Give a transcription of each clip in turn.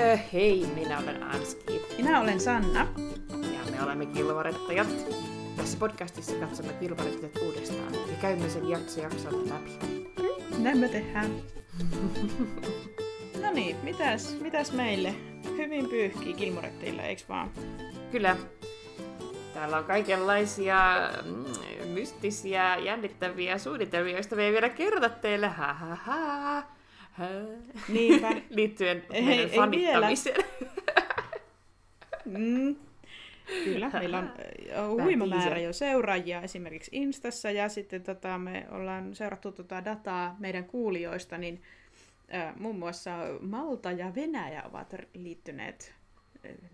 Öö, hei, minä olen Anski. Minä olen Sanna. Ja me olemme kilvarettajat. Tässä podcastissa katsomme kilvarettajat uudestaan ja käymme sen jakso jaksolta läpi. Näin me tehdään. no niin, mitäs, mitäs meille? Hyvin pyyhkii kilmoretteilla, eiks vaan? Kyllä. Täällä on kaikenlaisia mm, mystisiä, jännittäviä suunnitelmia, joista me ei vielä kerrota teille. Ha, ha, ha. Niinpä. Liittyen Ei- meidän ei fanittamiseen. Mm. Kyllä, meillä on huima määrä jo seuraajia esimerkiksi Instassa ja sitten tota, me ollaan seurattu tota dataa meidän kuulijoista, niin äh, muun muassa Malta ja Venäjä ovat liittyneet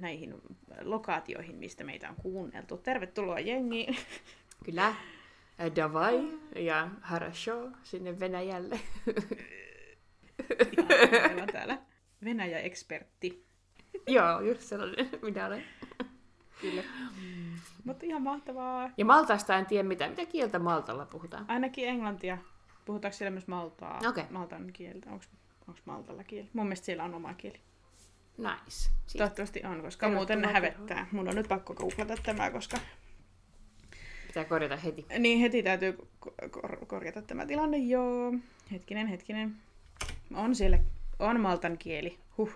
näihin lokaatioihin, mistä meitä on kuunneltu. Tervetuloa jengiin! Kyllä. Davai ja Harasho sinne Venäjälle. Meillä on täällä Venäjä-ekspertti. Joo, just sellainen, minä olen. Kyllä. Mutta ihan mahtavaa. Ja Maltasta en tiedä mitä. Mitä kieltä Maltalla puhutaan? Ainakin englantia. Puhutaanko siellä myös maltaa? Okei. Maltan kieltä. Onko Maltalla kieli? Mun mielestä siellä on oma kieli. Nice. Siis, Toivottavasti on, koska Tervetuloa muuten hävettää. Mun on nyt pakko googlata tämä, koska pitää korjata heti. niin heti täytyy ko- kor- korjata tämä tilanne. Joo, hetkinen, hetkinen. On siellä, on maltan kieli. Huh.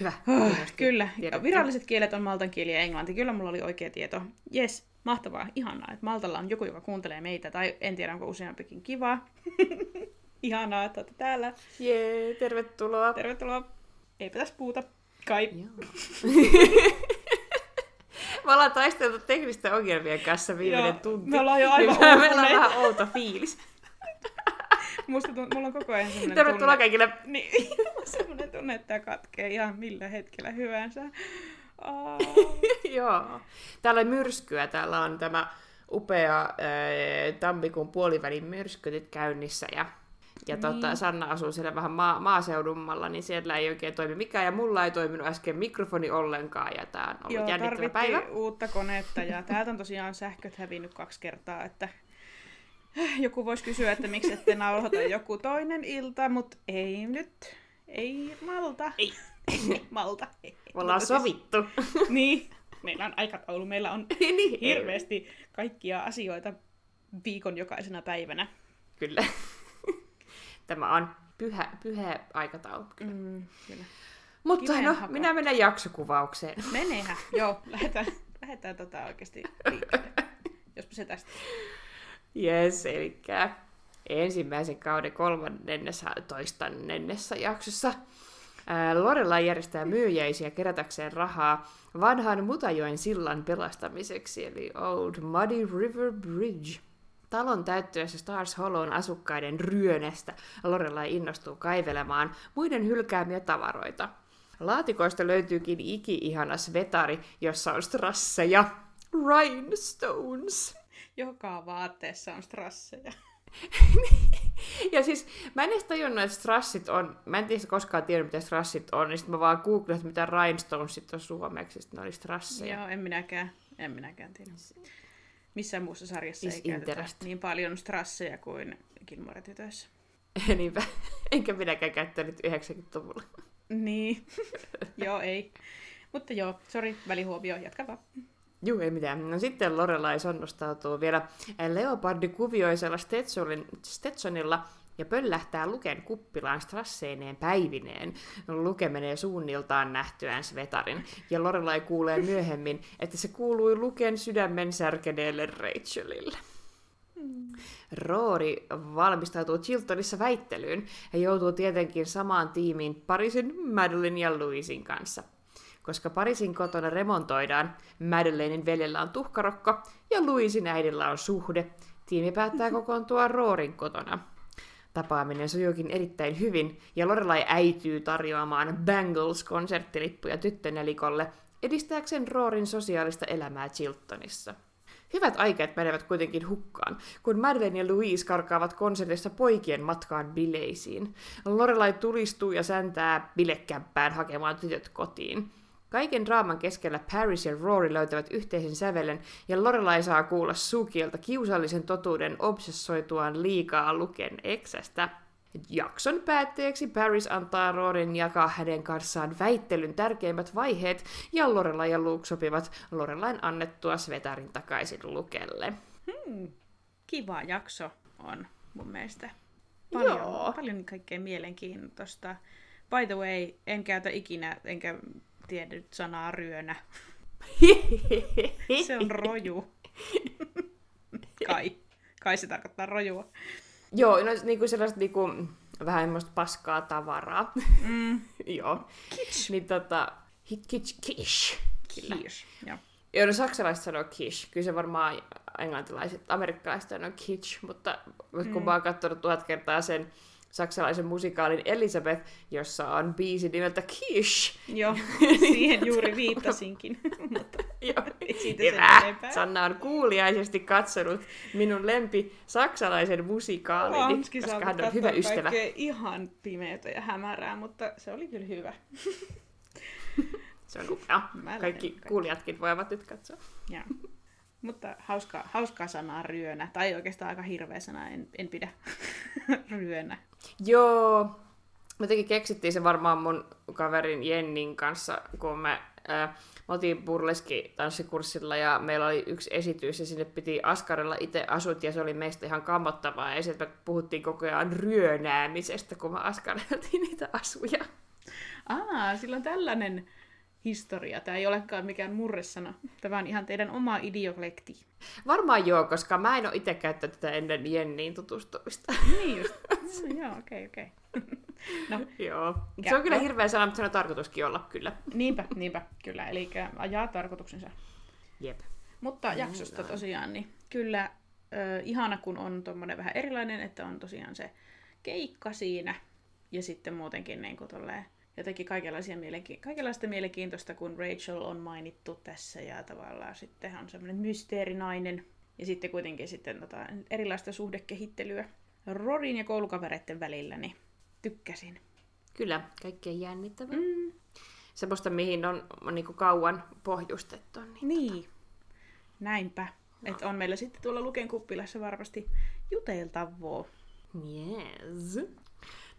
Hyvä. Oh, kyllä, tiedetty. viralliset kielet on maltan kieli ja englanti. Kyllä mulla oli oikea tieto. Yes, mahtavaa, ihanaa, että Maltalla on joku, joka kuuntelee meitä, tai en tiedä, onko useampikin kiva. ihanaa, että olette täällä. Jee, tervetuloa. Tervetuloa. Eipä tässä puuta. Kai. Me ollaan taisteltu teknisten ongelmien kanssa viimeinen Joo, tunti. me ollaan jo aivan Niin Meillä on vähän outo fiilis. Musta tunt- mulla on koko ajan semmoinen Tervetuloa tunne. kaikille. Niin, semmoinen tunne, että tämä katkee ihan millä hetkellä hyvänsä. Joo. Täällä on myrskyä. Täällä on tämä upea ää, tammikuun puolivälin myrsky nyt käynnissä. Ja, ja tota, Niin. Sanna asuu siellä vähän maa, maaseudummalla, niin siellä ei oikein toimi mikään. Ja mulla ei toiminut äsken mikrofoni ollenkaan. Ja tää on ollut joo, jännittävä päivä. uutta konetta ja täältä on tosiaan sähköt hävinnyt kaksi kertaa, että joku voisi kysyä, että miksi ette nauhoita joku toinen ilta, mutta ei nyt. Ei Malta. Ei. Malta. Me ollaan Mutta siis- sovittu. Niin, meillä on aikataulu, meillä on niin, hirveästi kaikkia asioita viikon jokaisena päivänä. Kyllä. Tämä on pyhä, pyhä aikataulu. Kyllä. Mm, kyllä. Mutta Kiveen no, minä menen jaksokuvaukseen. Menehän. Joo, lähdetään, lähdetään tota oikeasti liikkeelle. Jospa se tästä. Yes, eli ensimmäisen kauden kolmannennessa toistannennessa jaksossa ää, Lorelai järjestää myyjäisiä kerätäkseen rahaa vanhan Mutajoen sillan pelastamiseksi, eli Old Muddy River Bridge. Talon täyttyessä Stars Hollown asukkaiden ryönestä Lorelai innostuu kaivelemaan muiden hylkäämiä tavaroita. Laatikoista löytyykin iki-ihana svetari, jossa on strasseja, rhinestones. Joka vaatteessa on strasseja. Ja siis mä en edes tajunnut, että strassit on, mä en tiedä koskaan tiedä, mitä strassit on, niin sitten mä vaan googlasin, että mitä rhinestonesit on suomeksi, sitten ne oli strasseja. Joo, en minäkään. En minäkään tiedä. Missään muussa sarjassa Is ei käytetä interest. niin paljon strasseja kuin Gilmore-tytöissä. Niinpä. Enkä minäkään käyttänyt 90-luvulla. Niin. joo, ei. Mutta joo, sori, välihuomio, jatka vaan. Juu, ei mitään. No sitten Lorelai sonnostautuu vielä leopardikuvioisella Stetsonilla ja pöllähtää Luken kuppilaan strasseineen päivineen. Luke menee suunniltaan nähtyään Svetarin, ja Lorelai kuulee myöhemmin, että se kuului Luken sydämen särkeneelle Rachelille. Roori valmistautuu Chiltonissa väittelyyn ja joutuu tietenkin samaan tiimiin Parisin, Madeline ja Louisin kanssa. Koska Parisin kotona remontoidaan, Madeleinin veljellä on tuhkarokko ja Louisin äidillä on suhde, tiimi päättää kokoontua Roorin kotona. Tapaaminen sujuukin erittäin hyvin, ja Lorelai äityy tarjoamaan Bangles-konserttilippuja tyttönelikolle edistääkseen Roorin sosiaalista elämää Chiltonissa. Hyvät aikeet menevät kuitenkin hukkaan, kun Madeleine ja Louise karkaavat konsertissa poikien matkaan bileisiin. Lorelai tulistuu ja säntää bilekämppään hakemaan tytöt kotiin. Kaiken draaman keskellä Paris ja Rory löytävät yhteisen sävelen, ja Lorelai saa kuulla Sukielta kiusallisen totuuden obsessoituaan liikaa Luken eksästä. Jakson päätteeksi Paris antaa Rorin jakaa hänen kanssaan väittelyn tärkeimmät vaiheet, ja Lorela ja Luke sopivat Lorelain annettua Svetarin takaisin Lukelle. Hmm. Kiva jakso on mun mielestä. Paljon, Joo. paljon kaikkea mielenkiintoista. By the way, en käytä ikinä, enkä tiedä nyt sanaa ryönä. Se on roju. Kai. Kai se tarkoittaa rojua. Joo, no niinku sellaista niinku, vähän semmoista paskaa tavaraa. Mm. Joo. Kitsch. Niin tota, hi- kitsch, kish. Kyllä. Kiitos. Joo. Joo, no saksalaiset sanoo kish. Kyllä se varmaan englantilaiset, amerikkalaiset sanoo kitsch, mutta mm. kun mä oon katsonut tuhat kertaa sen saksalaisen musikaalin Elisabeth, jossa on biisi nimeltä Kish. Joo, siihen juuri viittasinkin. Joo. Hyvä. Sanna on kuuliaisesti katsonut minun lempi saksalaisen musikaalini, Hanski koska hän on hyvä ystävä. ihan pimeätä ja hämärää, mutta se oli kyllä hyvä. Se on upea. Kaikki kaikki. kuulijatkin voivat nyt katsoa. Ja. Mutta hauskaa, hauskaa sanaa ryönä, tai oikeastaan aika hirveä sana, en, en pidä ryönä. Joo. Me tekin keksittiin se varmaan mun kaverin Jennin kanssa, kun me, äh, oltiin burleski tanssikurssilla ja meillä oli yksi esitys ja sinne piti askarella itse asut ja se oli meistä ihan kammottavaa ja sitten me puhuttiin koko ajan ryönäämisestä, kun me askareltiin niitä asuja. Aa, sillä on tällainen historia. Tämä ei olekaan mikään murresana. Tämä on ihan teidän oma idioklekti. Varmaan joo, koska mä en ole itse käyttänyt tätä ennen Jenniin tutustumista. Niin just. Mm, joo, okei, okay, okei. Okay. No, joo. Ja- Se on kyllä no. hirveä sana, mutta se on tarkoituskin olla kyllä. niinpä, niinpä, kyllä. Eli ajaa tarkoituksensa. Jep. Mutta jaksosta tosiaan, niin kyllä ö, ihana, kun on tuommoinen vähän erilainen, että on tosiaan se keikka siinä. Ja sitten muutenkin niin kuin tolleen, jotenkin kaikenlaisia mielenki- kaikenlaista mielenkiintoista, kun Rachel on mainittu tässä ja tavallaan sitten on semmoinen mysteerinainen. Ja sitten kuitenkin sitten tota, erilaista suhdekehittelyä Rorin ja koulukavereiden välillä, niin tykkäsin. Kyllä, kaikkein jännittävää. Mm, Semmoista, mihin on, on niin kauan pohjustettu. Niin. niin, näinpä. Että on meillä sitten tuolla Luken kuppilassa varmasti juteltavaa. Yes.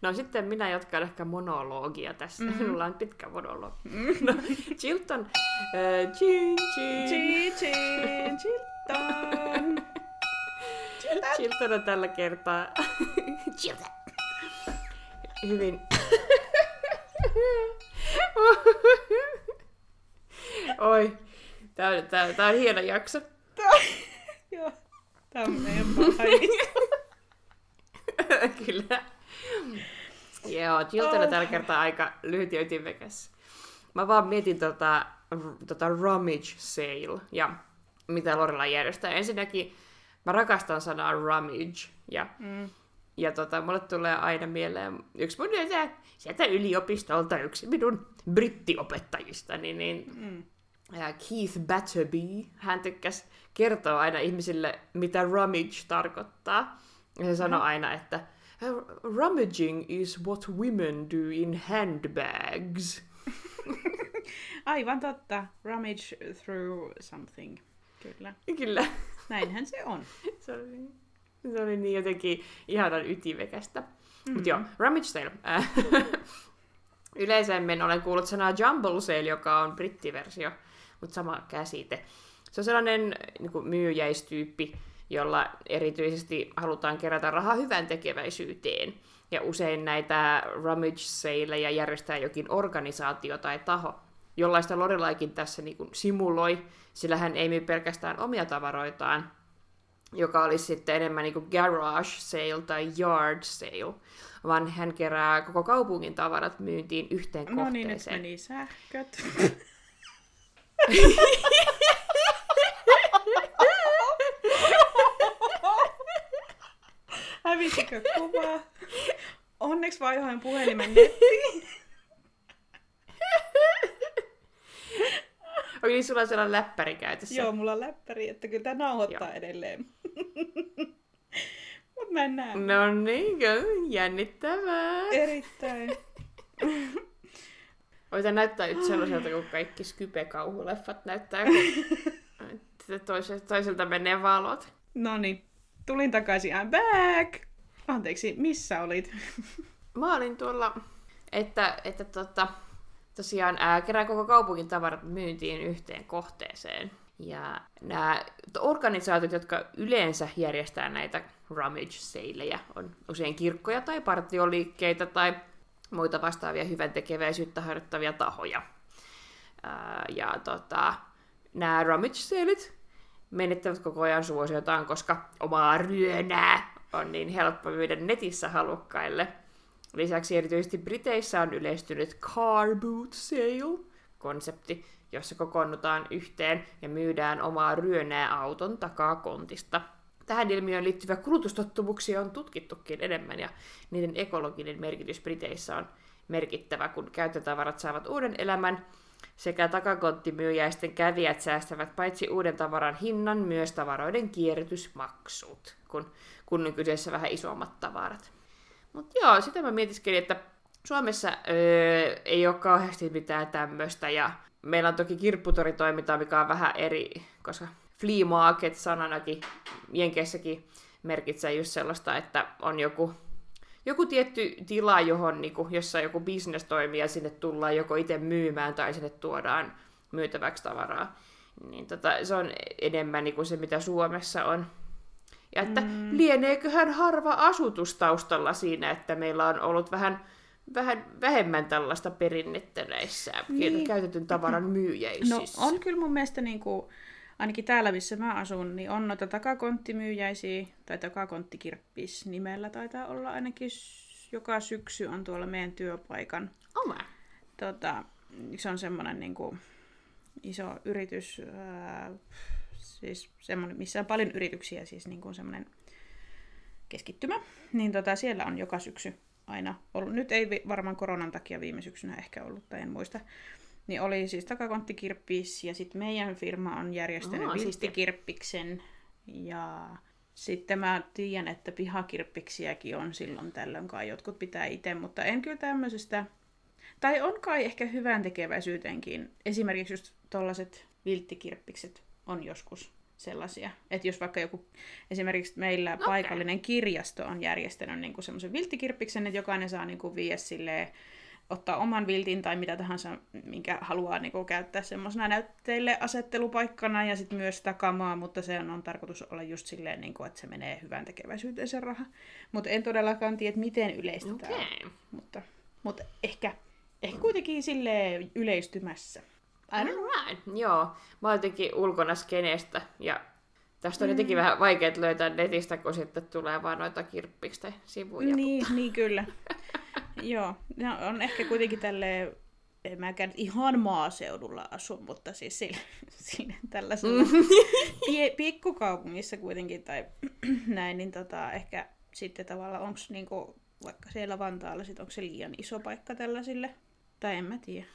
No sitten minä jatkan ehkä monologia tässä. Mm. Minulla on pitkä monologi. Mm. No, Chilton. Äh, chin, chin. Chin Chilton! Chilton on tällä kertaa Chilton. hyvin... Oi, tää on, tää, tää on hieno jakso. Joo, tää on meidän. Kyllä. Joo, Chilton on tällä kertaa aika lyhyt ja ytimekäs. Mä vaan mietin tota, tota rummage sale ja mitä Lorella järjestää. Ensinnäkin mä rakastan sanaa rummage ja, Mm. ja tota, mulle tulee aina mieleen yksi mun sieltä, sieltä yliopistolta yksi minun brittiopettajista, niin, niin Mm. Keith Batterby, hän tykkäsi kertoa aina ihmisille, mitä rummage tarkoittaa. Ja se sanoi aina, että rummaging is what women do in handbags. Aivan totta. Rummage through something. Kyllä. Kyllä, Näinhän se on. se oli, se oli niin jotenkin ihanan ytimekästä. Mm-hmm. Mutta joo, rummage sale. Yleisemmin olen kuullut sanaa jumble sale, joka on brittiversio, mutta sama käsite. Se on sellainen niin kuin myyjäistyyppi, jolla erityisesti halutaan kerätä rahaa hyvän tekeväisyyteen. Ja usein näitä rummage saleja järjestää jokin organisaatio tai taho, jollaista Lorelaikin tässä niin kuin simuloi, sillä hän ei myy pelkästään omia tavaroitaan, joka olisi sitten enemmän niin kuin garage sale tai yard sale, vaan hän kerää koko kaupungin tavarat myyntiin yhteen No niin, nyt kohteeseen. meni sähköt. Hävisikö kuvaa? Onneksi vaihoin puhelimen nettiin. Okei, niin sulla on sellainen läppäri käytössä. Joo, mulla on läppäri, että kyllä tämä nauhoittaa Joo. edelleen. Mut mä en näe. No niin, jännittävää. Erittäin. Voitan näyttää nyt sellaiselta, kun kaikki Skype-kauhuleffat näyttää, kun toiselta, toiselta menee valot. No niin, tulin takaisin. I'm back! Anteeksi, missä olit? Mä olin tuolla, että, että tota, tosiaan ää, kerään koko kaupungin tavarat myyntiin yhteen kohteeseen. Ja nämä organisaatiot, jotka yleensä järjestää näitä rummage saleja, on usein kirkkoja tai partioliikkeitä tai muita vastaavia hyvän tekeväisyyttä harjoittavia tahoja. Ää, ja tota, nämä rummage salet menettävät koko ajan suosiotaan, koska omaa ryönää on niin helppo myydä netissä halukkaille. Lisäksi erityisesti Briteissä on yleistynyt car boot sale-konsepti, jossa kokoonnutaan yhteen ja myydään omaa ryönää auton takaa kontista. Tähän ilmiöön liittyviä kulutustottumuksia on tutkittukin enemmän ja niiden ekologinen merkitys Briteissä on merkittävä, kun käyttötavarat saavat uuden elämän sekä takakonttimyyjäisten kävijät säästävät paitsi uuden tavaran hinnan, myös tavaroiden kierrätysmaksut, kun, kun on kyseessä vähän isommat tavarat. Mutta joo, sitä mä mietiskelin, että Suomessa öö, ei ole kauheasti mitään tämmöistä, ja meillä on toki kirpputoritoiminta, mikä on vähän eri, koska flea market sananakin Jenkeissäkin merkitsee just sellaista, että on joku, joku tietty tila, johon, niinku, jossa joku bisnes toimii ja sinne tullaan joko itse myymään tai sinne tuodaan myytäväksi tavaraa. Niin tota, se on enemmän niinku se, mitä Suomessa on. Ja että mm. lieneeköhän harva asutus taustalla siinä, että meillä on ollut vähän, vähän vähemmän tällaista perinnettä näissä niin. käytetyn tavaran myyjäisissä. No on kyllä mun mielestä niin kuin, ainakin täällä, missä mä asun, niin on noita takakonttimyyjäisiä, tai takakonttikirppis nimellä taitaa olla ainakin joka syksy on tuolla meidän työpaikan. Oma. Tota, se on semmoinen niin kuin, iso yritys, ää, siis semmoinen, missä on paljon yrityksiä, siis niin kuin semmoinen keskittymä, niin tota, siellä on joka syksy aina ollut. Nyt ei varmaan koronan takia viime syksynä ehkä ollut, tai en muista. Niin oli siis takakonttikirppis, ja sitten meidän firma on järjestänyt oh, vilttikirppiksen, ja sitten mä tiedän, että pihakirppiksiäkin on silloin tällöin kai jotkut pitää itse, mutta en kyllä tämmöisestä, tai on kai ehkä hyvän tekeväisyytenkin. Esimerkiksi just tollaset vilttikirppikset on joskus sellaisia. Että jos vaikka joku, esimerkiksi meillä okay. paikallinen kirjasto on järjestänyt niin semmoisen vilttikirppiksen, että jokainen saa niin kuin viiä silleen, ottaa oman viltin tai mitä tahansa, minkä haluaa niin kuin, käyttää semmoisena näytteille asettelupaikkana ja sitten myös takamaa, mutta se on, on tarkoitus olla just silleen, niin kuin, että se menee hyvän tekeväisyyteen se raha. Mutta en todellakaan tiedä, miten yleistä okay. tämä on. Mutta, mutta ehkä, ehkä kuitenkin sille yleistymässä. Alright, joo. Mä oon jotenkin ulkona skeneestä ja tästä on mm. jotenkin vähän vaikea löytää netistä, kun sitten tulee vaan noita kirppiksten sivuja. Niin, mutta... niin kyllä. joo, no, on ehkä kuitenkin tälle en mäkään ihan maaseudulla asu, mutta siis sille, sille tällaisella mm. pikkukaupungissa kuitenkin tai näin, niin tota, ehkä sitten tavallaan onko niinku, vaikka siellä Vantaalla, sit onko se liian iso paikka tällaisille, tai en mä tiedä.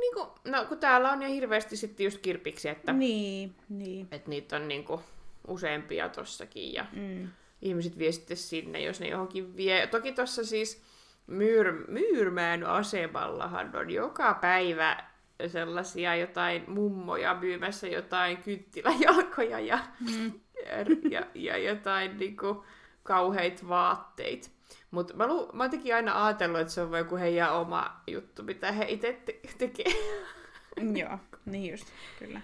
Niin kuin, no kun täällä on jo hirveästi sitten just kirpiksiä, että, niin, niin. että niitä on niin kuin useampia tossakin ja mm. Ihmiset vie sitten sinne, jos ne johonkin vie. Toki tuossa siis Myr, Myyrmään asemallahan on joka päivä sellaisia jotain mummoja myymässä jotain kynttiläjalkoja ja, mm. ja, ja, ja jotain niin kuin, kauheita vaatteita. Mutta mä, lu- mä jotenkin aina ajatellut, että se on joku heidän oma juttu, mitä he itse te- tekee. Joo, niin just, kyllä.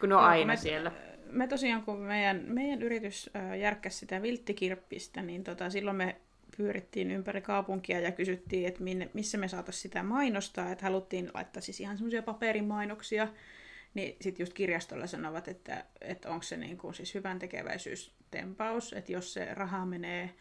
Kun on Joo, aina me, siellä. Me tosiaan, kun meidän, meidän yritys järkkäsi sitä vilttikirppistä, niin tota, silloin me pyörittiin ympäri kaupunkia ja kysyttiin, että minne, missä me saataisiin sitä mainostaa, että haluttiin laittaa siis ihan semmoisia paperimainoksia, niin sitten just kirjastolla sanovat, että, että onko se niin kuin siis hyvän tekeväisyystempaus, että jos se raha menee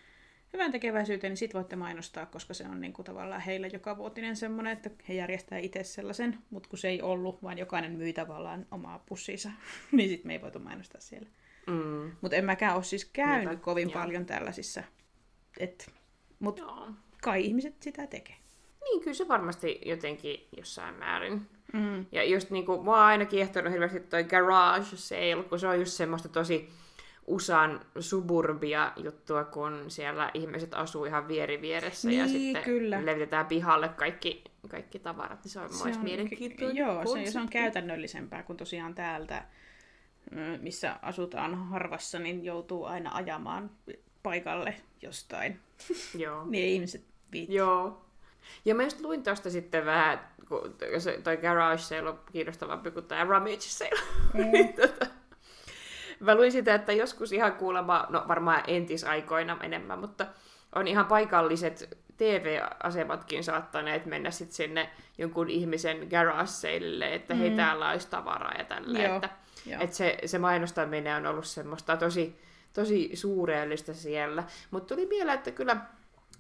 hyvän tekeväisyyteen, niin sit voitte mainostaa, koska se on niin kuin tavallaan heille joka vuotinen semmoinen, että he järjestää itse sellaisen, mutta kun se ei ollut, vaan jokainen myi tavallaan omaa pussiinsa, niin sitten me ei voitu mainostaa siellä. Mm. Mutta en mäkään ole siis käynyt Mitä? kovin Joo. paljon tällaisissa, mutta kai ihmiset sitä tekee. Niin, kyllä se varmasti jotenkin jossain määrin. Mm. Ja just niin kuin, mua aina kiehtonut hirveästi toi garage sale, kun se on just semmoista tosi USAn suburbia juttua, kun siellä ihmiset asuu ihan vieri vieressä niin, ja sitten kyllä. levitetään pihalle kaikki, kaikki tavarat, niin se on, se on mielenkiintoinen Joo, se, se on käytännöllisempää kuin tosiaan täältä, missä asutaan harvassa, niin joutuu aina ajamaan paikalle jostain. Joo. niin ihmiset viitti. Joo. Ja mä just luin tosta sitten vähän, kun toi garage sale on kiinnostavampi kuin tämä rummage sale. Niin tota, mä luin sitä, että joskus ihan kuulemma, no varmaan entisaikoina enemmän, mutta on ihan paikalliset TV-asematkin saattaneet mennä sit sinne jonkun ihmisen garage saleille, että hei Mm. täällä olisi tavaraa ja tälleen. Joo, Että, Joo. että se, se mainostaminen on ollut semmoista tosi, tosi suureellista siellä. Mutta tuli mieleen, että kyllä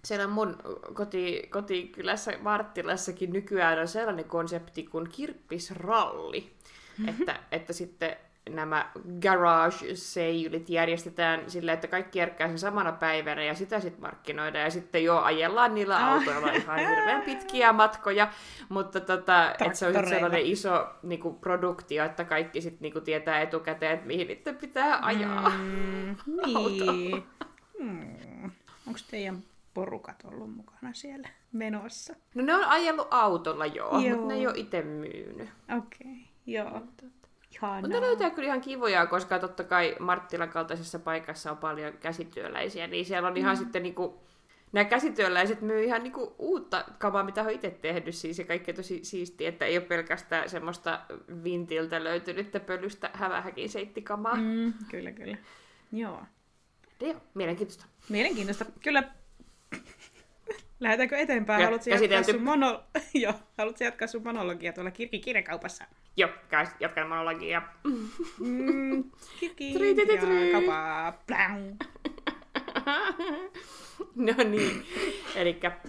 siellä mun koti, kotikylässä Marttilassakin nykyään on sellainen konsepti kuin kirppisralli. Että, että sitten nämä garage seilit järjestetään sillä, että kaikki järkkää sen samana päivänä ja sitä sitten markkinoidaan ja sitten jo ajellaan niillä Ah. autoilla ihan hirveän pitkiä matkoja, mutta tota, että se on sitten sellainen iso niinku, produktio, että kaikki sitten niinku, tietää etukäteen, että mihin niiden pitää ajaa. Mm, niin. Hmm. Onko teidän porukat ollut mukana siellä menossa? No ne on ajellut autolla joo, Joo. mutta ne ei ole itse myynyt. Okei, okay. joo. Ihanaa. Mutta ne löytää kyllä ihan kivoja, koska totta kai Marttilan kaltaisessa paikassa on paljon käsityöläisiä, niin siellä on ihan sitten niinku, nämä käsityöläiset myy ihan niinku uutta kamaa, mitä on itse tehnyt siis, ja kaikki tosi siistiä, että ei ole pelkästään semmoista vintiltä löytynyttä pölystä hävähäkin seittikamaa. Mm. Mm, kyllä, kyllä. Joo. Joo, mielenkiintoista. Mielenkiintoista. Kyllä. Lähdetäänkö eteenpäin? Ja Haluatko jatkaa sun, mono... Joo. Haluatko jatkaa sun monologia tuolla kirkikirjakaupassa? Joo, käy, jatkan monologia. Mm, ja kapaa. No niin, elikkä...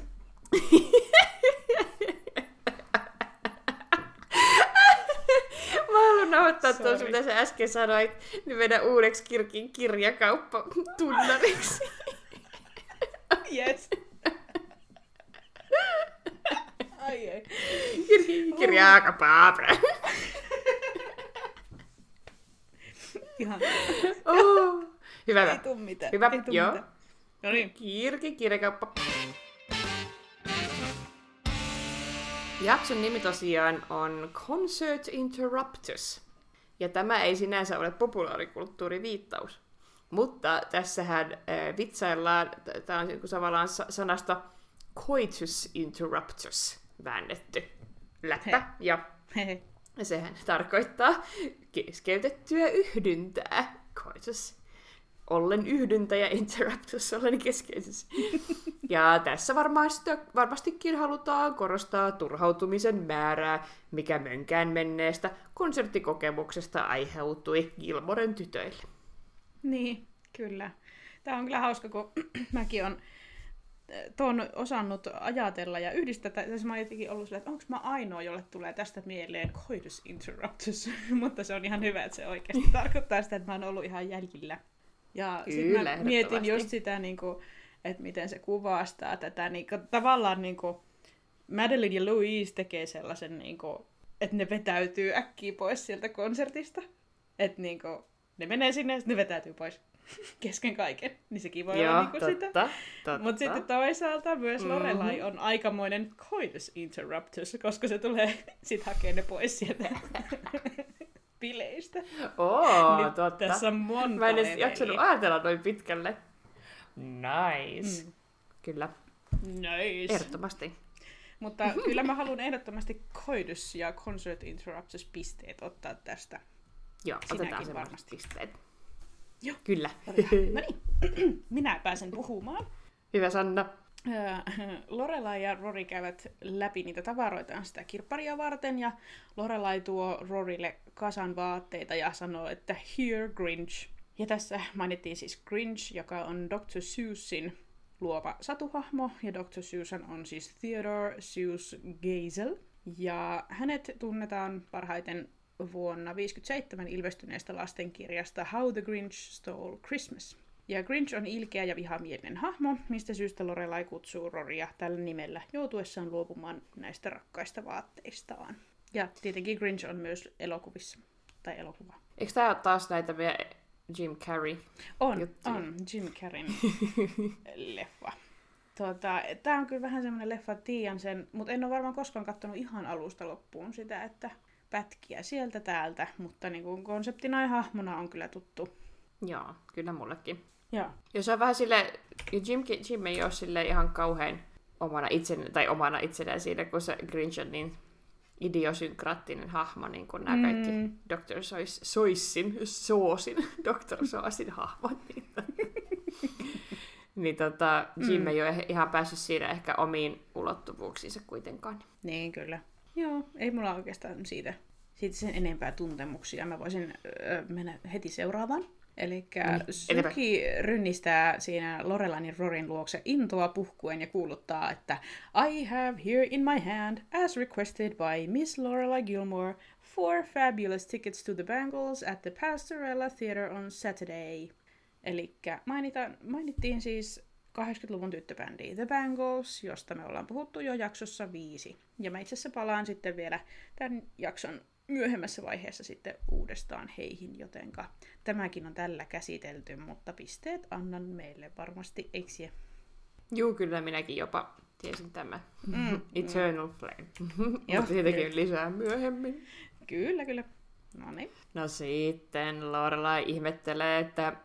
Mä haluan nauhoittaa tuossa, mitä sä äsken sanoit, niin meidän uudeksi kirkin kirjakauppa tunnariksi. Yes. Ai ei. Kirkin kirjakauppa. Ihan Oh. Hyvä, ei tuu mitään. Hyvä, ei tuu joo. mitään. No niin. Kirkin kirjakauppa. Jakson nimi tosiaan on Concert Interruptus. Ja tämä ei sinänsä ole populaarikulttuuriviittaus. Mutta tässähän äh, vitsaillaan, tämä on niinku tavallaan sa- sanasta coitus interruptus väännetty läppä. He. Ja sehän tarkoittaa keskeytettyä yhdyntää. Coitus ollen yhdyntä ja interruptus ollen keskeisys. Ja tässä varmasti, varmastikin halutaan korostaa turhautumisen määrää, mikä mönkään menneestä konserttikokemuksesta aiheutui Gilmoren tytöille. Niin, kyllä. Tämä on kyllä hauska, kun mäkin on tuon osannut ajatella ja yhdistää, tai siis mä oon jotenkin ollut silleen, että onko mä ainoa, jolle tulee tästä mieleen coitus interruptus, mutta se on ihan hyvä, että se oikeasti tarkoittaa sitä, että mä oon ollut ihan jäljillä. Ja sitten mä mietin just sitä, niin kuin, että miten se kuvastaa tätä, niin kuin, tavallaan niin kuin, Madeline ja Louise tekee sellaisen, niin kuin, että ne vetäytyy äkkiä pois sieltä konsertista. Että niin kuin, ne menee sinne ja ne vetäytyy pois kesken kaiken. Niin sekin voi olla niin kuin sitä. totta, totta. Mutta sitten toisaalta myös Mhm. Lorelai on aikamoinen coitus interruptus, koska se tulee sit hakee ne pois sieltä bileistä. Oo, Nyt totta. Tässä on monta Mä en edes jaksanut ajatella noin pitkälle. Nice. Mm. Kyllä, Nice. ehdottomasti. Mutta kyllä mä haluan ehdottomasti coitus ja concert interruptus pisteet ottaa tästä. Joo, Sinäkin otetaan varmasti. pisteet. Joo. Kyllä. No niin, minä pääsen puhumaan. Hyvä Sanna. Lorelai ja Rory käyvät läpi niitä tavaroitaan sitä kirpparia varten, ja Lorelai tuo Rorille kasan vaatteita ja sanoo, että here Grinch. Ja tässä mainittiin siis Grinch, joka on Dr. Seuss'in luova satuhahmo, ja Dr. Seuss on siis Theodore Seuss Geisel. Ja hänet tunnetaan parhaiten vuonna 1957 ilmestyneestä lastenkirjasta How the Grinch Stole Christmas. Ja Grinch on ilkeä ja vihamielinen hahmo, mistä syystä Lorelai kutsuu Roria tällä nimellä joutuessaan luopumaan näistä rakkaista vaatteistaan. Ja tietenkin Grinch on myös elokuvissa. Tai elokuva. Eikö tää ole taas näitä meidän Jim Carrey? On, Juttuja. on Jim Carreyn leffa. Tuota, Tämä on kyllä vähän semmoinen leffa, tiedän sen, mutta en ole varmaan koskaan katsonut ihan alusta loppuun sitä, että pätkiä sieltä täältä, mutta niin kuin konseptina ja hahmona on kyllä tuttu. Joo, kyllä mullekin. Joo. Ja se on vähän sille, Jim, Jim ei ole sille ihan kauhean omana itsenä, tai omana itsenään siinä, kun se Grinch on niin idiosynkraattinen hahmo, niin kuin nämä kaikki mm. Dr. Sois, Soissin, Soosin, Dr. Soosin hahmot. Niin, niin tota, Jim mm. ei ole ihan päässyt siinä ehkä omiin ulottuvuuksiinsa kuitenkaan. Niin, kyllä. Joo, ei mulla oikeastaan siitä, siitä sen enempää tuntemuksia. Mä voisin öö, mennä heti seuraavaan. Eli niin, Syki rynnistää siinä Lorelainin Rorin luokse intoa puhkuen ja kuuluttaa, että I have here in my hand, as requested by Miss Lorelai Gilmore, four fabulous tickets to the Bangles at the Pastorella Theatre on Saturday. Eli mainittiin siis 80-luvun tyttöbändiä The Bangles, josta me ollaan puhuttu jo jaksossa viisi. Ja mä itse asiassa palaan sitten vielä tämän jakson myöhemmässä vaiheessa sitten uudestaan heihin, jotenka tämäkin on tällä käsitelty, mutta pisteet annan meille varmasti, eikö Juu, kyllä minäkin jopa tiesin tämä mm, Eternal mm. Flame. mutta siitäkin lisää myöhemmin. Kyllä, kyllä. No niin. No sitten Lorelai ihmettelee, että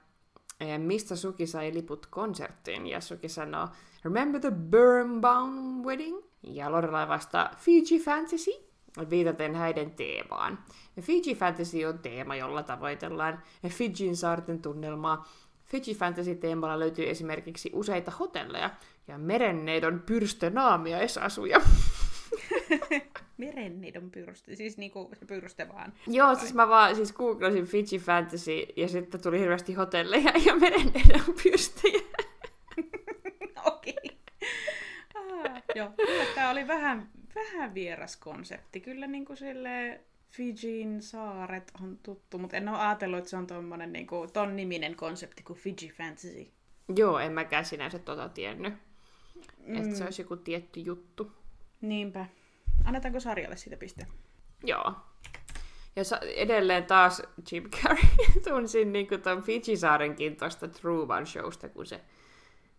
mistä Suki sai liput konserttiin, ja Suki sanoo, Remember the Birnbaum wedding? Ja Lorelai vastaa, Fiji Fantasy? viitaten häiden teemaan. Fiji Fantasy on teema, jolla tavoitellaan Fijin saarten tunnelmaa. Fiji Fantasy-teemalla löytyy esimerkiksi useita hotelleja ja merenneidon pyrstö-naamiaisasuja. merenneidon pyrstö, siis niinku se pyrstö vaan. Joo, vai? siis mä vaan siis googlasin Fiji Fantasy ja sitten tuli hirveästi hotelleja ja merenneidon pyrstöjä. Okei. Okay. Ah, joo, tämä oli vähän vähän vieras konsepti. Kyllä niin kuin sille Fijin saaret on tuttu, mutta en ole ajatellut, että se on tommonen, niin kuin, ton niminen konsepti kuin Fiji Fantasy. Joo, en mäkään sinänsä tota tiennyt. Mm. Että se olisi joku tietty juttu. Niinpä. Annetaanko sarjalle siitä piste? Joo. Ja sa- edelleen taas Jim Carrey tunsin niin tuon Fiji-saarenkin tuosta Truman Showsta, kun se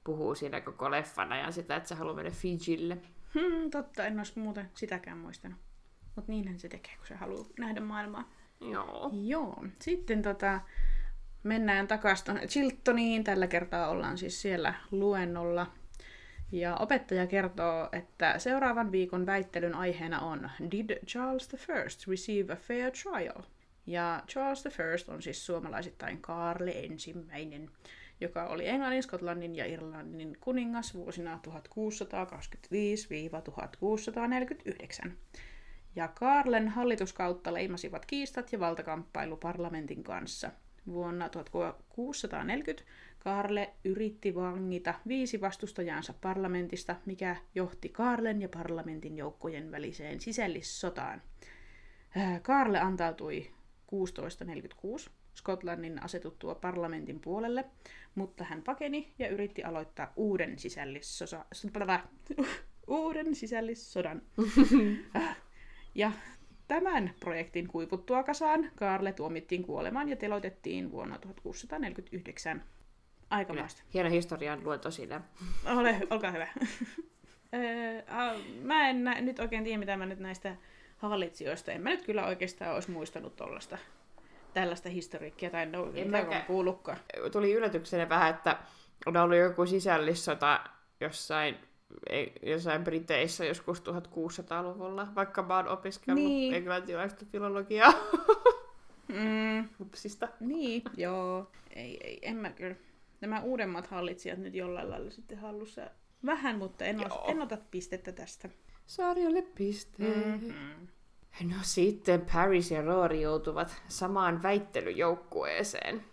puhuu siinä koko leffan ajan sitä, että se haluaa mennä Fijille. Hmm, totta, en olisi muuten sitäkään muistanut. Mutta niinhän se tekee, kun se haluaa nähdä maailmaa. Joo. Joo. Sitten tota, mennään takaisin tuonne Chiltoniin. Tällä kertaa ollaan siis siellä luennolla. Ja opettaja kertoo, että seuraavan viikon väittelyn aiheena on Did Charles I receive a fair trial? Ja Charles I on siis suomalaisittain Kaarle ensimmäinen joka oli Englannin, Skotlannin ja Irlannin kuningas vuosina 1625-1649. Ja Karlen hallituskautta leimasivat kiistat ja valtakamppailu parlamentin kanssa. Vuonna 1640 Karle yritti vangita viisi vastustajansa parlamentista, mikä johti Karlen ja parlamentin joukkojen väliseen sisällissotaan. Karle antautui 1646 Skotlannin asetuttua parlamentin puolelle, mutta hän pakeni ja yritti aloittaa uuden sisällissosa... uuden sisällissodan. ja tämän projektin kuivuttua kasaan Karle tuomittiin kuolemaan ja teloitettiin vuonna 1649. Aikamoista. Hieno historian luento siinä. Ole, olkaa hyvä. mä en nä- nyt oikein tiedä, mitä mä nyt näistä hallitsijoista. En mä nyt kyllä oikeastaan olisi muistanut tollasta tällaista historiikkia, tai en ole en kuullutkaan. Tuli yllätyksenä vähän, että on ollut joku sisällissota jossain jossain Briteissä joskus 1600-luvulla, vaikka mä oon opiskellut niin. englantilaista filologiaa. Mm. Upsista. Niin, joo. Ei, ei, en mä kyllä. Nämä uudemmat hallitsijat nyt jollain lailla sitten hallussa vähän, mutta en, os, en ota pistettä tästä. Sarjalle piste. Mm-hmm. No sitten Paris ja Rory joutuvat samaan väittelyjoukkueeseen,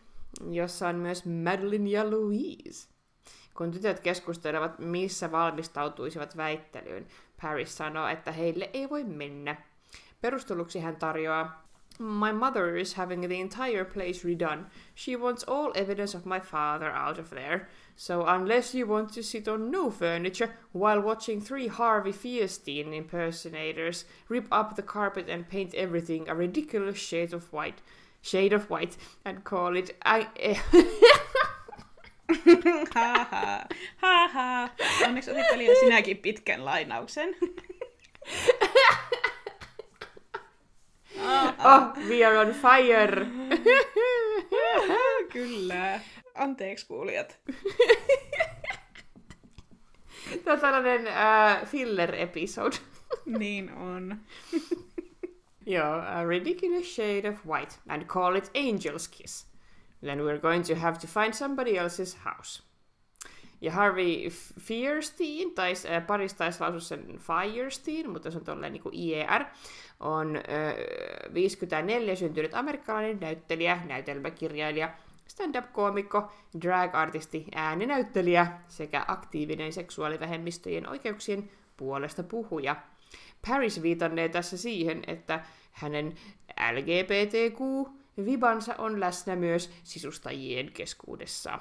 jossa on myös Madeline ja Louise. Kun tytöt keskustelevat, missä valmistautuisivat väittelyyn, Paris sanoo, että heille ei voi mennä. Perusteluksi hän tarjoaa, My mother is having the entire place redone. She wants all evidence of my father out of there. So unless you want to sit on new furniture while watching three Harvey Fierstein impersonators rip up the carpet and paint everything a ridiculous shade of white, shade of white, and call it I. Haha, haha. Onneksi otit sinäkin pitkän lainauksen. oh, we are on fire! Kyllä. Anteeksi kuulijat. Tämä on tällainen uh, filler-episode. niin on. Joo, a ridiculous shade of white, and call it Angel's Kiss. Then we're going to have to find somebody else's house. Ja Harvey Fierstein, tai äh, parissa taisi lausua sen Firestein, mutta se on tolleen niin kuin IER, on äh, 54 syntynyt amerikkalainen näyttelijä, näytelmäkirjailija, stand-up-koomikko, drag-artisti, ääninäyttelijä sekä aktiivinen seksuaalivähemmistöjen oikeuksien puolesta puhuja. Paris viitannee tässä siihen, että hänen LGBTQ-vibansa on läsnä myös sisustajien keskuudessa.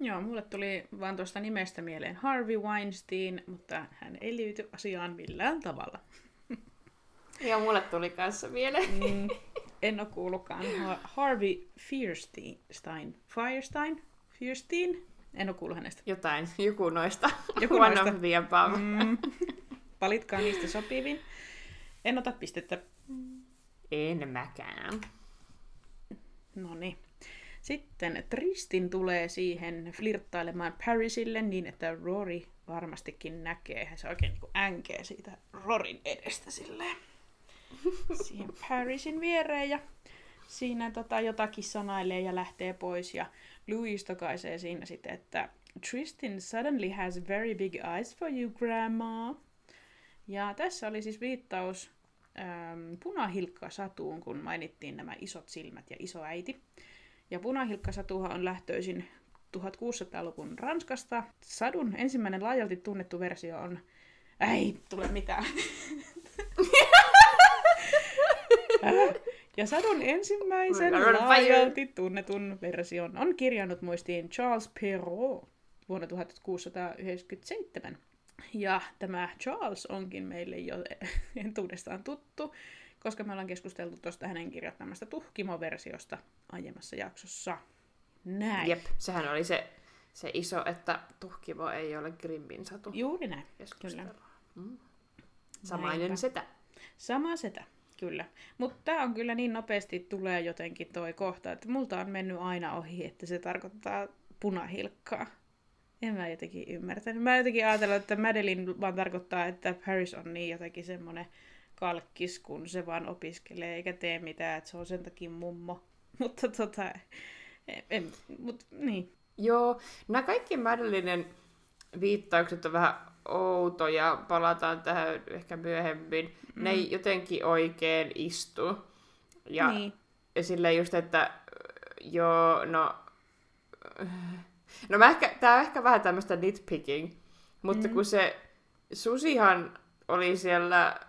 Joo, mulle tuli vaan tuosta nimestä mieleen Harvey Weinstein, mutta hän ei liity asiaan millään tavalla. Ja mulle tuli kanssa mieleen. Mm, en ole kuullutkaan. Harvey Fierstein. Firestein? Fierstein? En ole kuullut hänestä. Jotain, joku noista. Joku noista. Mm. Valitkaa niistä sopivin. En ota pistettä. En mäkään. No niin. Sitten Tristin tulee siihen flirttailemaan Parisille niin, että Rory varmastikin näkee. Se oikein niin änkee siitä Rorin edestä silleen. Siihen Parisin viereen ja siinä tota, jotakin sanailee ja lähtee pois. Ja Louis tokaisee siinä sitten, että Tristan suddenly has very big eyes for you, grandma. Ja tässä oli siis viittaus ähm, punahilkka-satuun, kun mainittiin nämä isot silmät ja iso äiti. Ja punahilkkasatuhan on lähtöisin 1600-luvun Ranskasta. Sadun ensimmäinen laajalti tunnettu versio on... Ei tule mitään. ja sadun ensimmäisen laajalti tunnetun version on kirjannut muistiin Charles Perrault vuonna 1697. Ja tämä Charles onkin meille jo entuudestaan tuttu, koska me ollaan keskusteltu tuosta hänen kirjoittamasta tuhkimoversiosta aiemmassa jaksossa. Näin. Jep, sehän oli se, se iso, että tuhkimo ei ole Grimmin satu. Juuri näin, kyllä. Mm. Samainen Näinpä. setä. Sama setä, kyllä. Mutta tämä on kyllä niin nopeasti tulee jotenkin toi kohta, että multa on mennyt aina ohi, että se tarkoittaa punahilkkaa. En mä jotenkin ymmärtänyt. Mä jotenkin ajatellut, että Madeline vaan tarkoittaa, että Paris on niin jotenkin semmoinen kalkkis, kun se vaan opiskelee eikä tee mitään, että se on sen takia mummo. Mutta tota, en, mut, niin. Joo, nämä kaikki Madelinen viittaukset on vähän outoja, palataan tähän ehkä myöhemmin. Mm. Ne ei jotenkin oikein istu. Ja, niin. silleen just, että joo, no... No mä ehkä, tää on ehkä vähän tämmöistä nitpicking, mutta mm. kun se Susihan oli siellä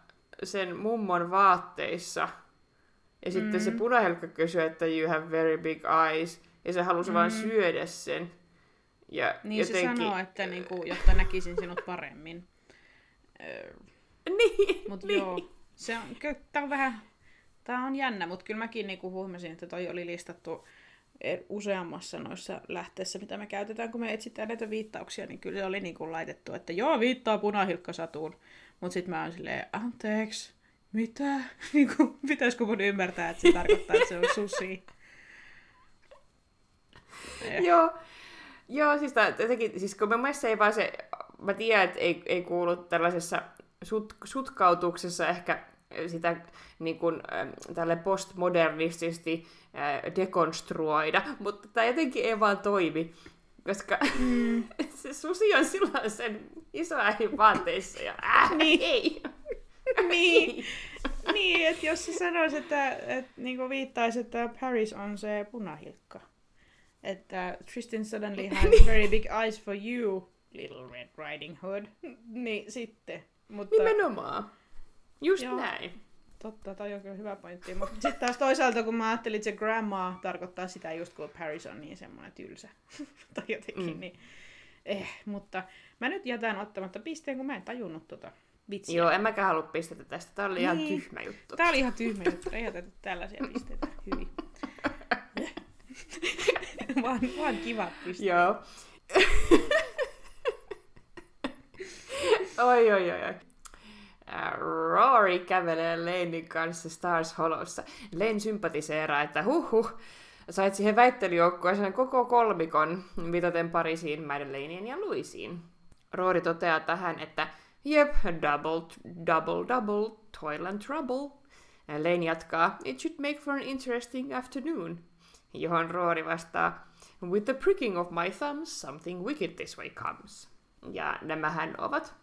sen mummon vaatteissa. Ja sitten mm. se punahelkka kysyi, että you have very big eyes. Ja se halusi mm. vain syödä sen. Ja niin jotenkin... se sanoo, että niinku, jotta näkisin sinut paremmin. niin, Mut niin. joo, se on, tää on vähän, tää on jännä, mutta kyllä mäkin niinku huomasin, että toi oli listattu e, useammassa noissa lähteessä, mitä me käytetään, kun me etsitään näitä viittauksia, niin kyllä se oli niinku laitettu, että joo, viittaa punahilkkasatuun. Mutta sitten mä oon silleen, anteeksi, mitä? Niinku, pitäisikö mun ymmärtää, että se tarkoittaa, että se on susi? Joo, Joo, siis, jotenkin, siis kun mun mielestä ei vaan se, mä tiedän, että ei, ei kuulu tällaisessa sut, sutkautuksessa ehkä sitä niin kuin, tälle postmodernistisesti äh, dekonstruoida, mutta tämä jotenkin ei vaan toimi, koska mm. se susi on silloin sen isoäidin vaatteissa ja äh, niin. ei. niin, niin että jos se sanoisi, että, että niin viittaisi, että Paris on se punahilkka. Että Tristan suddenly has very big eyes for you, Little Red Riding Hood. niin sitten. Mutta... Nimenomaan. Just Joo. näin. Totta, toi on kyllä hyvä pointti. Mutta sitten taas toisaalta, kun mä ajattelin, että se grandma tarkoittaa sitä just kun Paris on niin semmoinen tylsä. tai jotenkin, mm. niin eh, mutta mä nyt jätän ottamatta pisteen, kun mä en tajunnut tota vitsiä. Joo, en mäkään halua pistetä tästä. Tää oli niin. ihan tyhmä juttu. Tää oli ihan tyhmä juttu. Ei otettu tällaisia pisteitä. Hyvin. vaan, vaan kiva pisteet. Joo. oi, oi, oi, oi. Rory kävelee Lanein kanssa Stars Hollowssa. Lane sympatiseeraa, että huh huh, sait siihen väittelyjoukkueeseen koko kolmikon viitaten Parisiin, Madeleinein ja Louisiin. Roori toteaa tähän, että Jep, double, double, double, toil and trouble. Lane jatkaa, it should make for an interesting afternoon. Johon Roori vastaa, with the pricking of my thumbs, something wicked this way comes. Ja nämähän ovat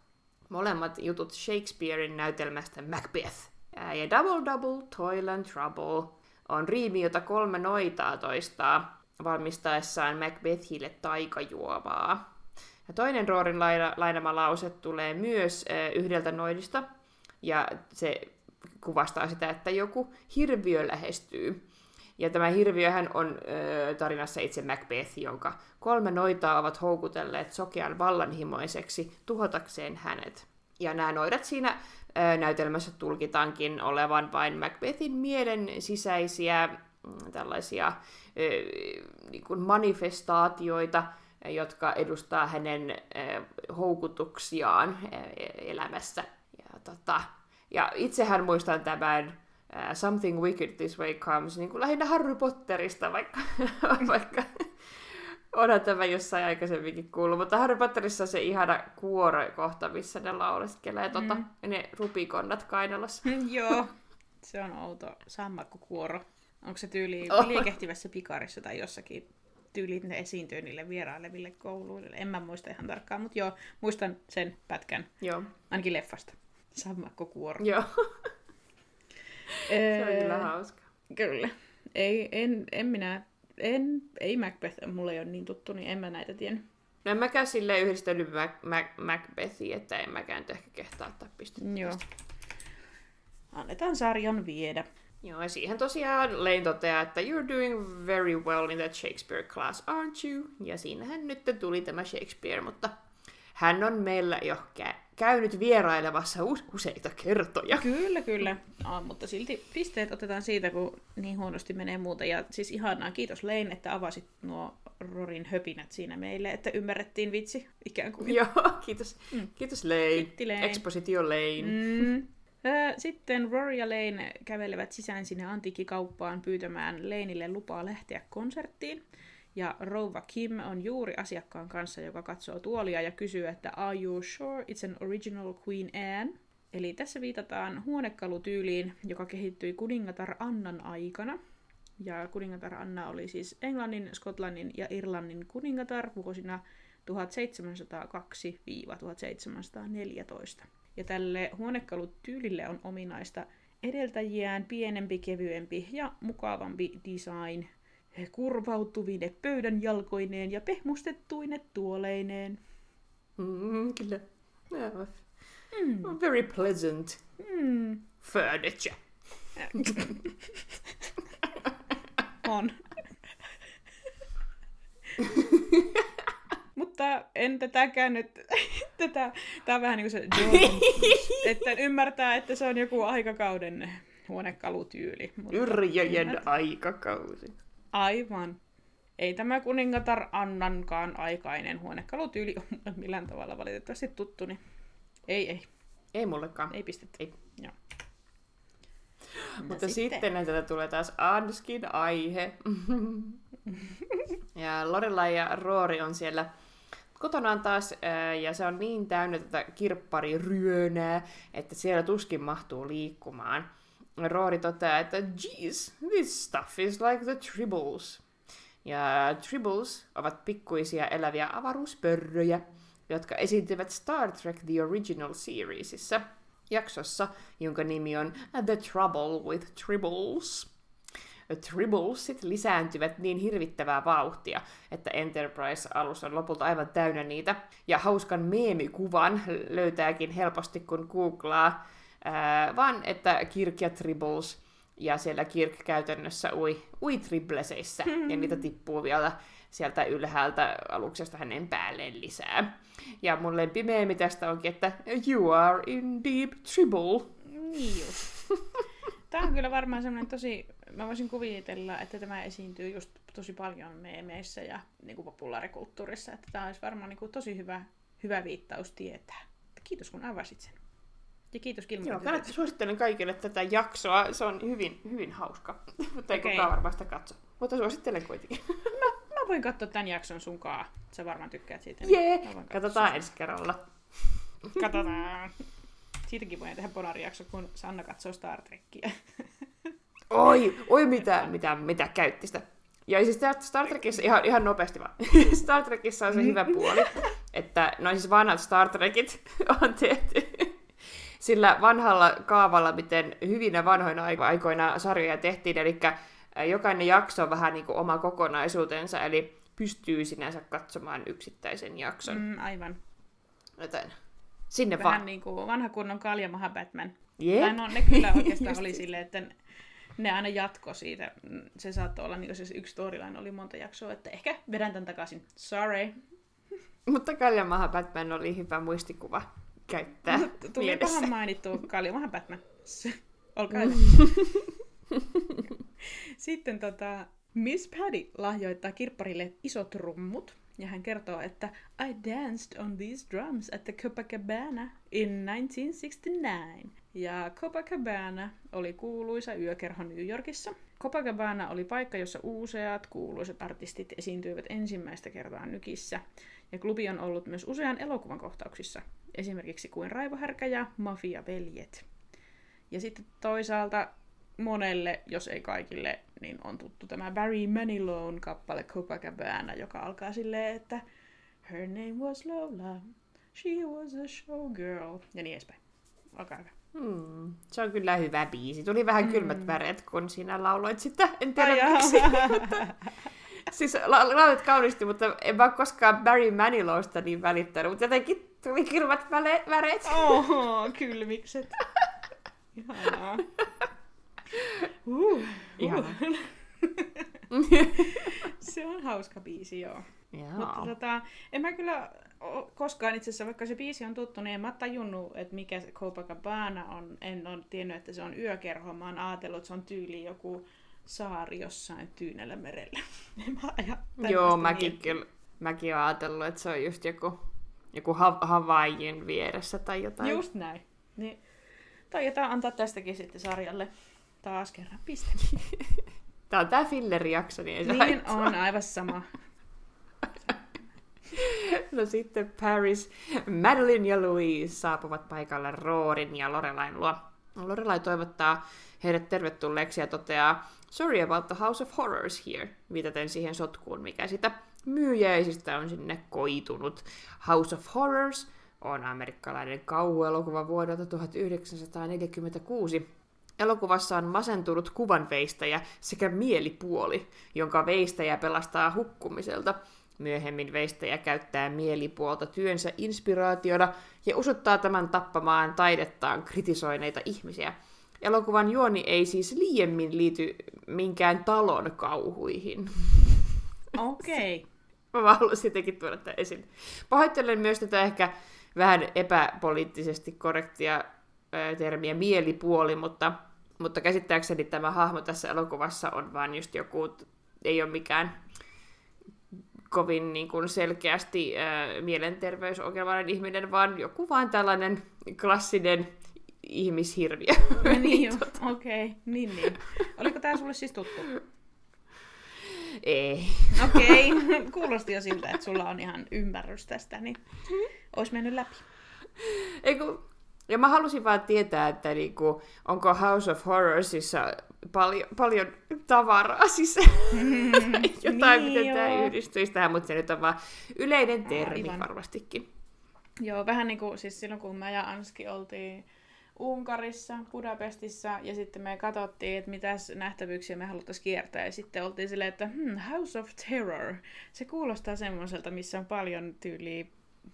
molemmat jutut Shakespearein näytelmästä Macbeth. Ja double double, toil and trouble on riimi, jota kolme noitaa toistaa valmistaessaan Macbethille taikajuovaa. Ja toinen Roorin laina, lainama lause tulee myös yhdeltä noidista, ja se kuvastaa sitä, että joku hirviö lähestyy. Ja tämä hirviöhän on äh, tarinassa itse Macbeth, jonka kolme noitaa ovat houkutelleet sokean vallanhimoiseksi tuhotakseen hänet. Ja nämä noidat siinä äh, näytelmässä tulkitaankin olevan vain Macbethin mielen sisäisiä mm, tällaisia äh, niin kuin manifestaatioita, jotka edustaa hänen houkutuksiaan äh, elämässä. Ja, tota, ja itsehän muistan tämän uh, Something Wicked This Way Comes niin kuin lähinnä Harry Potterista, vaikka, vaikka onhan tämä jossain aikaisemminkin kuullut. Mutta Harry Potterissa on se ihana kohta, missä ne laureskelee tota, mm. tota, ne rupikonnat kainalossa. Joo, se on outo sammakkokuoro. Onko se tyyli oh. liekehtivässä pikarissa tai jossakin tyyliin ne esiintyy niille vieraileville kouluille. En mä muista ihan tarkkaan, mutta joo, muistan sen pätkän. Joo. Ainakin leffasta. Sammakkokuoro. Joo. Se on kyllä hauska. Kyllä. Ei, en, en minä, en, ei Macbeth, mulle ei ole niin tuttu, niin en mä näitä tiennyt. No en mäkään silleen yhdistellyt Mac, Mac, Macbethia, että en mäkään ehkä kehtaa tai pistä. Joo. Annetaan sarjan viedä. Joo, ja siihen tosiaan Lane toteaa, että you're doing very well in that Shakespeare class, aren't you? Ja siinähän nyt tuli tämä Shakespeare, mutta hän on meillä jo kä- käynyt vierailemassa useita kertoja. Kyllä, kyllä. No, mutta silti pisteet otetaan siitä, kun niin huonosti menee muuta. Ja siis ihanaa, kiitos Lane, että avasit nuo Rorin höpinät siinä meille, että ymmärrettiin vitsi ikään kuin. Joo, kiitos. Mm. Kiitos Lane. Lane. Expositio Lane. Mm. Sitten Rory ja Lane kävelevät sisään sinne antiikkikauppaan pyytämään Laneille lupaa lähteä konserttiin. Ja rouva Kim on juuri asiakkaan kanssa, joka katsoo tuolia ja kysyy, että Are you sure it's an original Queen Anne? Eli tässä viitataan huonekalutyyliin, joka kehittyi kuningatar Annan aikana. Ja kuningatar Anna oli siis Englannin, Skotlannin ja Irlannin kuningatar vuosina 1702-1714. Ja tälle huonekalutyylille on ominaista edeltäjiään pienempi, kevyempi ja mukavampi design, kurvautuvine pöydän jalkoineen ja pehmustettuine tuoleineen. Mm, kyllä. Yeah. Mm. Very pleasant mm. furniture. on. Mutta en tätäkään nyt, tätä, tää on vähän niin kuin se että ymmärtää, että se on joku aikakauden huonekalutyyli. Yrjöjen aikakausi. Aivan. Ei tämä kuningatar Annankaan aikainen huonekalutyyli ole millään tavalla valitettavasti tuttu, niin ei, ei. Ei mullekaan. Ei pistetty. Ei. Joo. Mutta sitten, sitten tätä tulee taas Anskin aihe. ja Lorelai ja Roori on siellä kotonaan taas, ja se on niin täynnä tätä kirppariryönää, että siellä tuskin mahtuu liikkumaan. Roori toteaa, että geez, this stuff is like the tribbles. Ja tribbles ovat pikkuisia eläviä avaruuspörröjä, jotka esiintyvät Star Trek The Original Seriesissa jaksossa, jonka nimi on The Trouble with Tribbles. Tribbles lisääntyvät niin hirvittävää vauhtia, että Enterprise-alus on lopulta aivan täynnä niitä. Ja hauskan meemikuvan löytääkin helposti, kun googlaa vaan että Kirk ja Tribbles, ja siellä Kirk käytännössä ui, ui tribleseissä, mm. ja niitä tippuu vielä sieltä ylhäältä aluksesta hänen päälleen lisää. Ja mun lempimeemi tästä onkin, että you are in deep trouble. Niin just. Tämä on kyllä varmaan semmoinen tosi, mä voisin kuvitella, että tämä esiintyy just tosi paljon meemeissä ja niin kuin populaarikulttuurissa, että tämä olisi varmaan niin kuin tosi hyvä, hyvä viittaus tietää. Kiitos kun avasit sen. Ja kiitos Kilmo. Joo, kannattaa suosittelen kaikille tätä jaksoa. Se on hyvin, hyvin hauska, mutta ei okay. kukaan varmaan sitä katso. mutta suosittelen kuitenkin. Mä, mä voin katsoa tämän jakson sunkaan. Sä varmaan tykkäät siitä. Jee, katsotaan ensi kerralla. Katsotaan. Siitäkin voin tehdä bonarijakso, kun Sanna katsoo Star Trekkiä. Oi, oi mitä, mitä, mitä käytti sitä. Ja siis Star Trekissa, ihan, ihan nopeasti vaan, Star Trekissa on se hyvä puoli, että no siis vanhat Star Trekit on tehty sillä vanhalla kaavalla, miten hyvinä vanhoina aiko- aikoina sarjoja tehtiin, eli jokainen jakso on vähän niin kuin oma kokonaisuutensa, eli pystyy sinänsä katsomaan yksittäisen jakson. Mm. Aivan. Joten sinne Vähän vaan. niin kuin vanha kunnon kaljamaha Batman. Jep. Tai no, ne kyllä oikeastaan oli silleen, että ne aina jatko siitä. Se saattoi olla, niin se yksi storyline oli monta jaksoa, että ehkä vedän tämän takaisin. Sorry. Mutta Kaljamaha Batman oli hyvä muistikuva käyttää Tuli mielessä. pahan mainittu kaljamaha Batman. Olkaa hyvä. Sitten tota, Miss Paddy lahjoittaa kirpparille isot rummut. Ja hän kertoo, että I danced on these drums at the Copacabana in 1969. Ja Copacabana oli kuuluisa yökerho New Yorkissa. Copacabana oli paikka, jossa useat kuuluisat artistit esiintyivät ensimmäistä kertaa nykissä. Ja klubi on ollut myös usean elokuvan kohtauksissa, esimerkiksi kuin Raivohärkä ja Mafia-veljet. Ja sitten toisaalta monelle, jos ei kaikille, niin on tuttu tämä Barry Manilown kappale Copacabana, joka alkaa silleen, että Her name was Lola, she was a showgirl, ja niin edespäin. Olkaa hyvä. Hmm, se on kyllä hyvä biisi. Tuli vähän kylmät väreet, kun sinä lauloit sitä. En tiedä Ai miksi. siis la- laulit kauniisti, mutta en mä koskaan Barry Manilowsta niin välittänyt. Mutta jotenkin tuli kylmät väle- väreet. Oho, kylmikset. Ihanaa. Uh, Ihanaa. Se on hauska biisi, joo. Mutta tota, en mä kyllä koskaan itse asiassa, vaikka se biisi on tuttu, niin en mä tajunnut, että mikä se Copacabana on. En ole tiennyt, että se on yökerho. Mä oon ajatellut, että se on tyyli joku saari jossain Tyynellä merellä. Mä Joo, mäkin miettinyt. kyllä. Mäkin oon ajatellut, että se on just joku, joku ha- Havaijin vieressä tai jotain. Just näin. Niin, taitetaan antaa tästäkin sitten sarjalle taas kerran piste. Tää on tää filler-jakso, niin ei se Niin haittaa. on, aivan sama. No sitten Paris, Madeline ja Louise saapuvat paikalle Roorin ja Lorelain luo. Lorelai toivottaa heidät tervetulleeksi ja toteaa Sorry about the House of Horrors here, viitaten siihen sotkuun, mikä sitä myyjäisistä on sinne koitunut. House of Horrors on amerikkalainen kauhuelokuva vuodelta 1946. Elokuvassa on masentunut kuvanveistäjä sekä mielipuoli, jonka veistäjä pelastaa hukkumiselta. Myöhemmin veistäjä käyttää mielipuolta työnsä inspiraationa ja osoittaa tämän tappamaan taidettaan kritisoineita ihmisiä. Elokuvan juoni ei siis liiemmin liity minkään talon kauhuihin. Okei. Okay. Mä vaan haluaisin jotenkin tuoda tämän esille. Pahoittelen myös tätä ehkä vähän epäpoliittisesti korrektia ö, termiä mielipuoli, mutta, mutta käsittääkseni tämä hahmo tässä elokuvassa on vaan just joku, ei ole mikään kovin niin kuin selkeästi ö, mielenterveysongelmainen ihminen, vaan joku vaan tällainen klassinen ihmishirviö. niin jo, okei. Okay. Niin, niin. Oliko tää sulle siis tuttu? Ei. Okei, okay. kuulosti jo siltä, että sulla on ihan ymmärrys tästä, niin olisi mennyt läpi. Eiku, ja mä halusin vaan tietää, että niinku, onko House of Horrorsissa paljon, paljon tavaraa siis jotain, niin miten tämä yhdistyisi tähän, mutta se nyt on vaan yleinen termi Aivan. varmastikin. Joo, vähän niin kuin siis silloin, kun mä ja Anski oltiin Unkarissa, Budapestissa, ja sitten me katsottiin, että mitäs nähtävyyksiä me haluttaisiin kiertää, ja sitten oltiin silleen, että hmm, House of Terror, se kuulostaa semmoiselta, missä on paljon tyyliä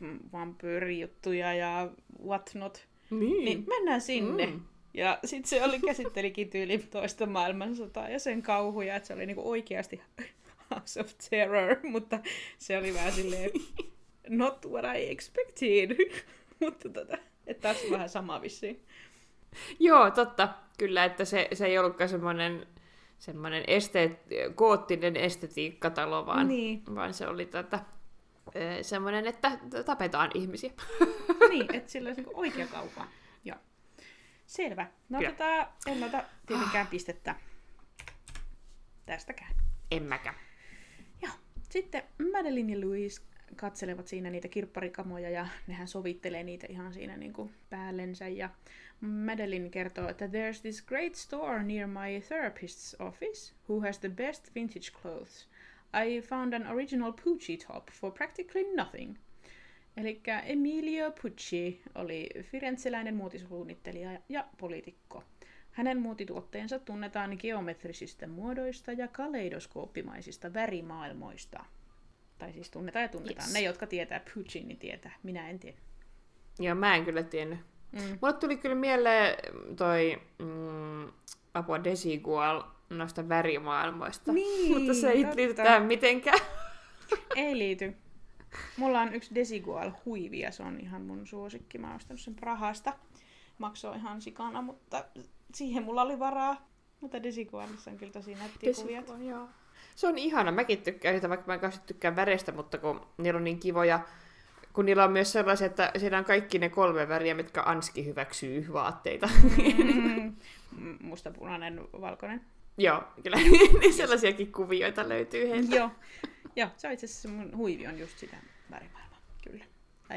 mm, vampyyrijuttuja ja whatnot. Niin. Niin mennään sinne. Mm. Ja sitten se oli, käsittelikin tyyli toista maailmansotaa ja sen kauhuja, että se oli niinku oikeasti House of Terror, mutta se oli vähän silleen, not what I expected. mutta tota, että taas vähän sama vissiin. Joo, totta. Kyllä, että se, se ei ollutkaan semmoinen semmoinen esteet, koottinen estetiikkatalo, vaan, Niin. vaan se oli tota, ö, semmoinen, että tapetaan ihmisiä. niin, että sillä olisi niinku oikea kaupa. Joo. Selvä. No Kyllä. tota, en ota tietenkään pistettä tästäkään. En mäkä. Joo. Sitten Madeline ja Louise katselevat siinä niitä kirpparikamoja ja nehän sovittelee niitä ihan siinä niin kuin päällensä. Ja Madeline kertoo, että there's this great store near my therapist's office who has the best vintage clothes. I found an original Pucci top for practically nothing. Eli Emilio Pucci oli firenzeläinen muotisuunnittelija ja poliitikko. Hänen muotituotteensa tunnetaan geometrisistä muodoista ja kaleidoskooppimaisista värimaailmoista. Tai siis tunnetaan ja tunnetaan. Yes. Ne, jotka tietää Puccin, niin tietää. Minä en tiedä. Joo, mä en kyllä tiennyt. Mm. Mulle tuli kyllä mieleen toi mm, apua Desigual noista värimaailmoista. Niin, Mutta se ei liity tähän mitenkään. ei liity. Mulla on yksi Desigual huivi ja se on ihan mun suosikki. Mä oon ostanut sen Prahasta. Maksoi ihan sikana, mutta siihen mulla oli varaa. Mutta Desigualissa on kyllä tosi nättiä kuvia. Joo. Se on ihana. Mäkin tykkään sitä, vaikka mä en tykkään väreistä, mutta kun niillä on niin kivoja kun niillä on myös sellaisia, että siinä on kaikki ne kolme väriä, mitkä Anski hyväksyy vaatteita. Mm, musta, punainen, valkoinen. Joo, kyllä. niin sellaisiakin kuvioita löytyy heiltä. Joo. Joo, se on itse asiassa mun huivi on just sitä värimaailmaa. Kyllä.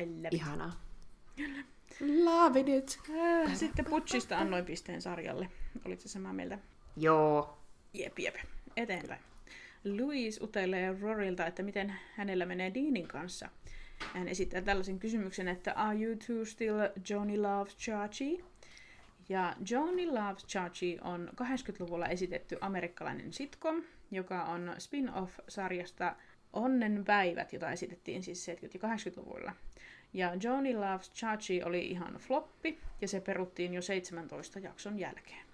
I love Ihanaa. Kyllä. Love it. Sitten Putsista annoin pisteen sarjalle. Olitko samaa mieltä? Joo. Jep, jep. Eteenpäin. Louise utelee Rorilta, että miten hänellä menee Deanin kanssa. Hän esittää tällaisen kysymyksen, että Are you two still Johnny Loves Chachi? Ja Johnny Loves Chachi on 80-luvulla esitetty amerikkalainen sitcom, joka on spin-off-sarjasta Onnen päivät, jota esitettiin siis 70- ja 80-luvulla. Ja Johnny Loves Chachi oli ihan floppi, ja se peruttiin jo 17 jakson jälkeen.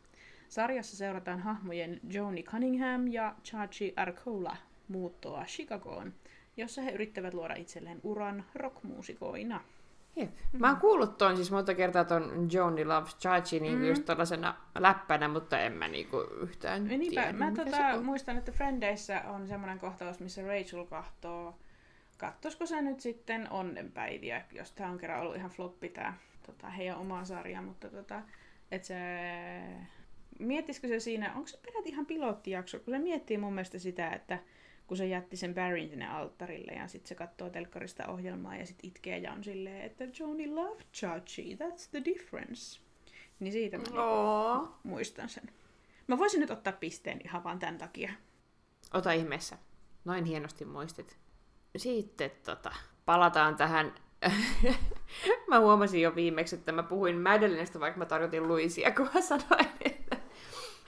Sarjassa seurataan hahmojen Joni Cunningham ja Chachi Arcola muuttoa Chicagoon, jossa he yrittävät luoda itselleen uran rockmuusikoina. Jep. Mä oon kuullut ton siis monta kertaa ton Joni Loves Chachi niin mm. just tällaisena läppänä, mutta en mä niinku yhtään ja niinpä, tiedä, mä tota, muistan, että Frendeissä on semmoinen kohtaus, missä Rachel kahtoo, kattosko se nyt sitten onnenpäiviä, jos tää on kerran ollut ihan floppi tää tota, heidän oma sarja, mutta tota, että se miettisikö se siinä, onko se peräti ihan pilottijakso, kun se miettii mun mielestä sitä, että kun se jätti sen Barryn sinne alttarille ja sitten se katsoo telkkarista ohjelmaa ja sitten itkee ja on silleen, että Joni love Chachi, that's the difference. Niin siitä mä oh. muistan sen. Mä voisin nyt ottaa pisteen ihan vaan tämän takia. Ota ihmeessä. Noin hienosti muistit. Sitten tota, palataan tähän mä huomasin jo viimeksi, että mä puhuin Madelinestä, vaikka mä tarjotin Luisia, kun mä sanoin,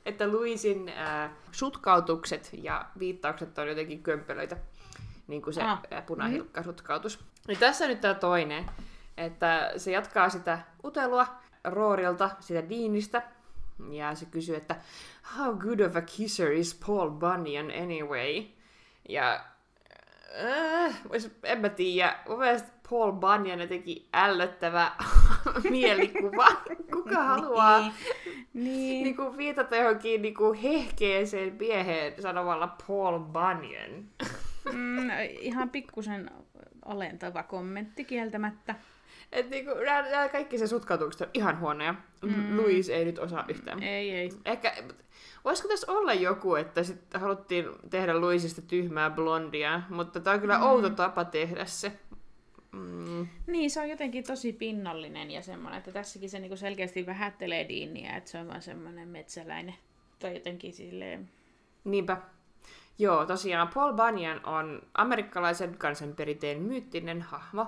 että Luisin äh, sutkautukset ja viittaukset on jotenkin kömpelöitä, niin kuin se ah. punahilkka-sutkautus. Niin tässä nyt tämä toinen, että se jatkaa sitä utelua Roorilta, sitä Deanista, ja se kysyy, että how good of a kisser is Paul Bunyan anyway? Ja äh, en mä tiedä, mun mielestä Paul Bunyan jotenkin ällöttävä mielikuva. Kuka haluaa niin. niin. niin kuin viitata johonkin niin kuin hehkeeseen mieheen sanomalla Paul Bunyan? mm, ihan pikkusen alentava kommentti kieltämättä. Et niinku, nää, nää kaikki se sutkautukset on ihan huonoja. Mm. Louise ei nyt osaa yhtään. Ei, ei. Ehkä, voisiko tässä olla joku, että sit haluttiin tehdä Louisista tyhmää blondia, mutta tämä on kyllä mm. outo tapa tehdä se. Mm. Niin, se on jotenkin tosi pinnallinen ja semmoinen, että tässäkin se niinku selkeästi vähättelee Deania, että se on vaan semmoinen metsäläinen. Tai jotenkin silleen... Niinpä. Joo, tosiaan Paul Bunyan on amerikkalaisen kansanperinteen myyttinen hahmo,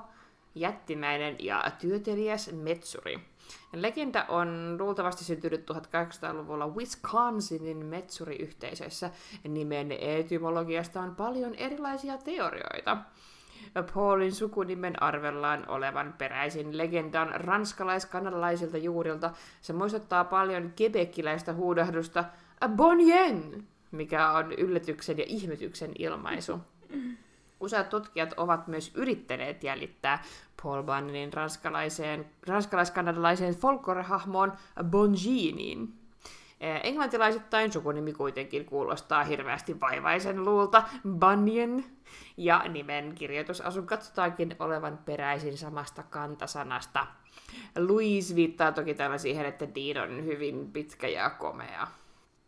jättimäinen ja työtelijäs metsuri. Legenda on luultavasti syntynyt 1800-luvulla Wisconsinin metsuriyhteisössä. Nimen etymologiasta on paljon erilaisia teorioita. Paulin sukunimen arvellaan olevan peräisin legendan ranskalais-kanadalaisilta juurilta. Se muistuttaa paljon kebekiläistä huudahdusta Bonjen, mikä on yllätyksen ja ihmetyksen ilmaisu. Useat tutkijat ovat myös yrittäneet jäljittää Paul Bunyanin ranskalaiseen, ranskalais-kanadalaiseen folklorehahmoon. Englantilaisittain sukunimi kuitenkin kuulostaa hirveästi vaivaisen luulta Bunyan, ja nimen kirjoitusasun katsotaankin olevan peräisin samasta kantasanasta. Louise viittaa toki tällä siihen, että Dean on hyvin pitkä ja komea.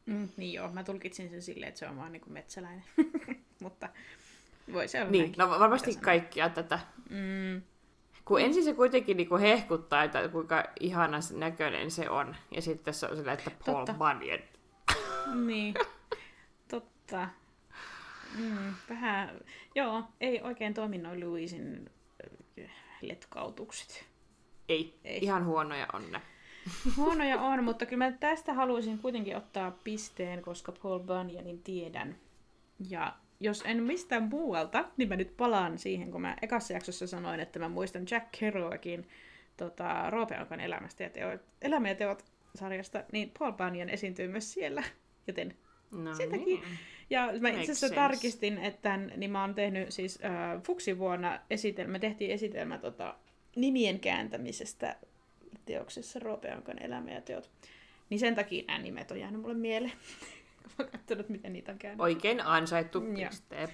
Mm, niin joo, mä tulkitsin sen silleen, että se on vaan niin kuin metsäläinen. Mutta voi se olla Niin, näinkin. no varmasti kaikkia tätä. Mm, Kun ensin se kuitenkin niinku hehkuttaa, että kuinka ihana näköinen se on. Ja sitten se on sillä, että Paul Totta. Bunyan. niin, totta. Mm, vähän, joo, ei oikein toimi noin Louisin äh, letkautukset. Ei, Ei. ihan huonoja on ne. Huonoja on, mutta kyllä mä tästä haluaisin kuitenkin ottaa pisteen, koska Paul Bunyanin tiedän. Ja jos en mistään muualta, niin mä nyt palaan siihen, kun mä ekassa jaksossa sanoin, että mä muistan Jack Kerouacin tota, Roopeankan elämästä ja teot, elämä ja teot sarjasta, niin Paul Bunyan esiintyy myös siellä. Joten No Sen takia- niin. ja mä itse asiassa tarkistin, että niin mä oon tehnyt siis äh, Fuksi-vuonna esitelmä, me tehtiin esitelmä tota, nimien kääntämisestä teoksessa Roopeankan elämä ja teot. Niin sen takia nämä nimet on jäänyt mulle mieleen. Mä katsonut, miten niitä on käännetty. Oikein ansaittu piste.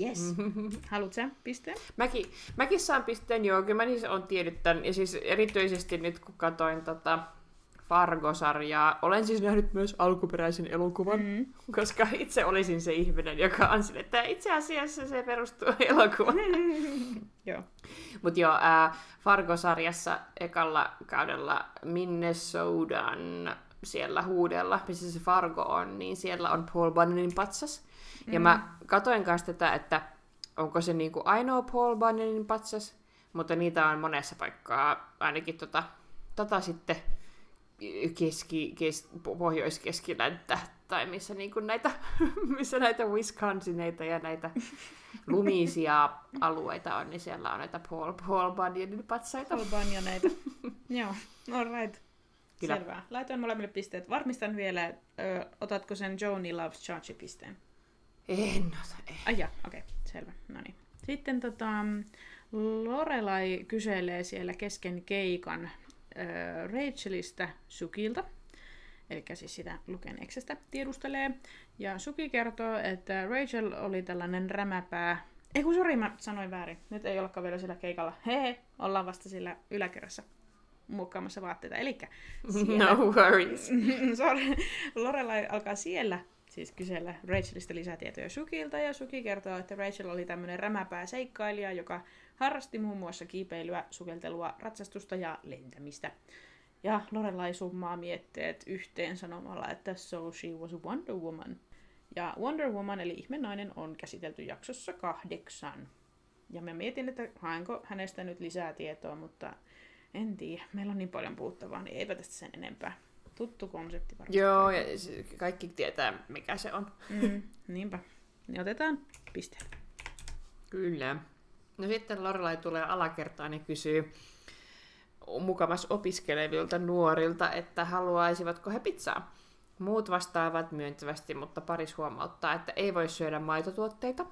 Yes. Haluat sä pisteen? Mäkin, mäkin saan pisteen, joo, kyllä mä siis on tiennyt tämän. Ja siis erityisesti nyt kun katoin tota Fargo-sarjaa, olen siis nähnyt myös alkuperäisen elokuvan, Mm. koska itse olisin se ihminen, joka on sille, että itse asiassa se perustuu elokuvaan. Joo. Mutta joo, ää, Fargo-sarjassa ekalla kaudella Minnesotan siellä huudella, missä se Fargo on, niin siellä on Paul Bunyanin patsas. Mm. Ja mä katoin kanssa tätä, että onko se niinku ainoa Paul Bunyanin patsas, mutta niitä on monessa paikkaa, ainakin tota, tota sitten keski, kes, pohjois-keskilänttä, tai missä, niinku näitä, missä näitä Wisconsineita ja näitä lumisia alueita on, niin siellä on näitä Paul, Paul Bunyanin patsaita. Paul Bunyaneita. Joo, all right. Kyllä. Selvä. Laitoin molemmille pisteet. Varmistan vielä, ö, otatko sen Joni Loves Chachi pisteen? En ota, ei. Ai okei, okay, selvä. No niin. Sitten tota, Lorelai kyselee siellä kesken keikan äh, Rachelista Sukilta, eli siis sitä Lukeneksestä tiedustelee. Ja Suki kertoo, että Rachel oli tällainen rämäpää. Ei kun sori, mä sanoin väärin. Nyt ei ollakaan vielä sillä keikalla. Hehe, ollaan vasta sillä yläkerrassa muokkaamassa vaatteita. Elikkä No worries. Sorry. Lorelai alkaa siellä siis kysellä Rachelista lisätietoja Sukilta, ja Suki kertoo, että Rachel oli tämmöinen rämäpää seikkailija, joka harrasti muun muassa kiipeilyä, sukeltelua, ratsastusta ja lentämistä. Ja Lorelai summaa mietteet yhteen sanomalla, että so she was Wonder Woman. Ja Wonder Woman eli ihmenainen on käsitelty jaksossa kahdeksan. Ja mä mietin, että haenko hänestä nyt lisää tietoa, mutta en tiedä. Meillä on niin paljon puhuttavaa, niin eipä tästä sen enempää. Tuttu konsepti varmasti. Joo, ja kaikki tietää, mikä se on. Mm, niinpä. Niin otetaan piste. Kyllä. No sitten Lorelai tulee alakertaan ja kysyy mukamas opiskelevilta nuorilta, että haluaisivatko he pizzaa. Muut vastaavat myöntävästi, mutta paris huomauttaa, että ei voi syödä maitotuotteita.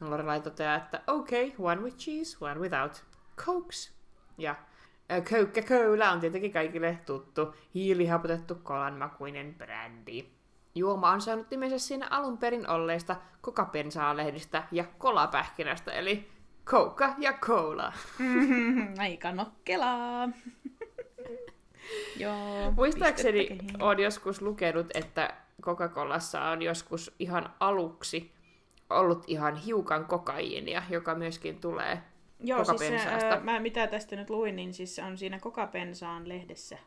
Lorelai toteaa, että okay, one with cheese, one without. Cokes. Ja Coca-Cola on tietenkin kaikille tuttu, hiilihapotettu kolanmakuinen brändi. Juoma on saanut nimensä siinä alun perin olleista kokapensaa-lehdistä ja kolapähkinästä, eli Coca ja Cola. Aika nokkelaa. Joo. Muistaakseni olen joskus lukenut, että Coca-Colassa on joskus ihan aluksi ollut ihan hiukan kokaiinia, joka myöskin tulee Joo, siis se, mä mitä tästä nyt luin, niin siis on siinä kokapensaan lehdessä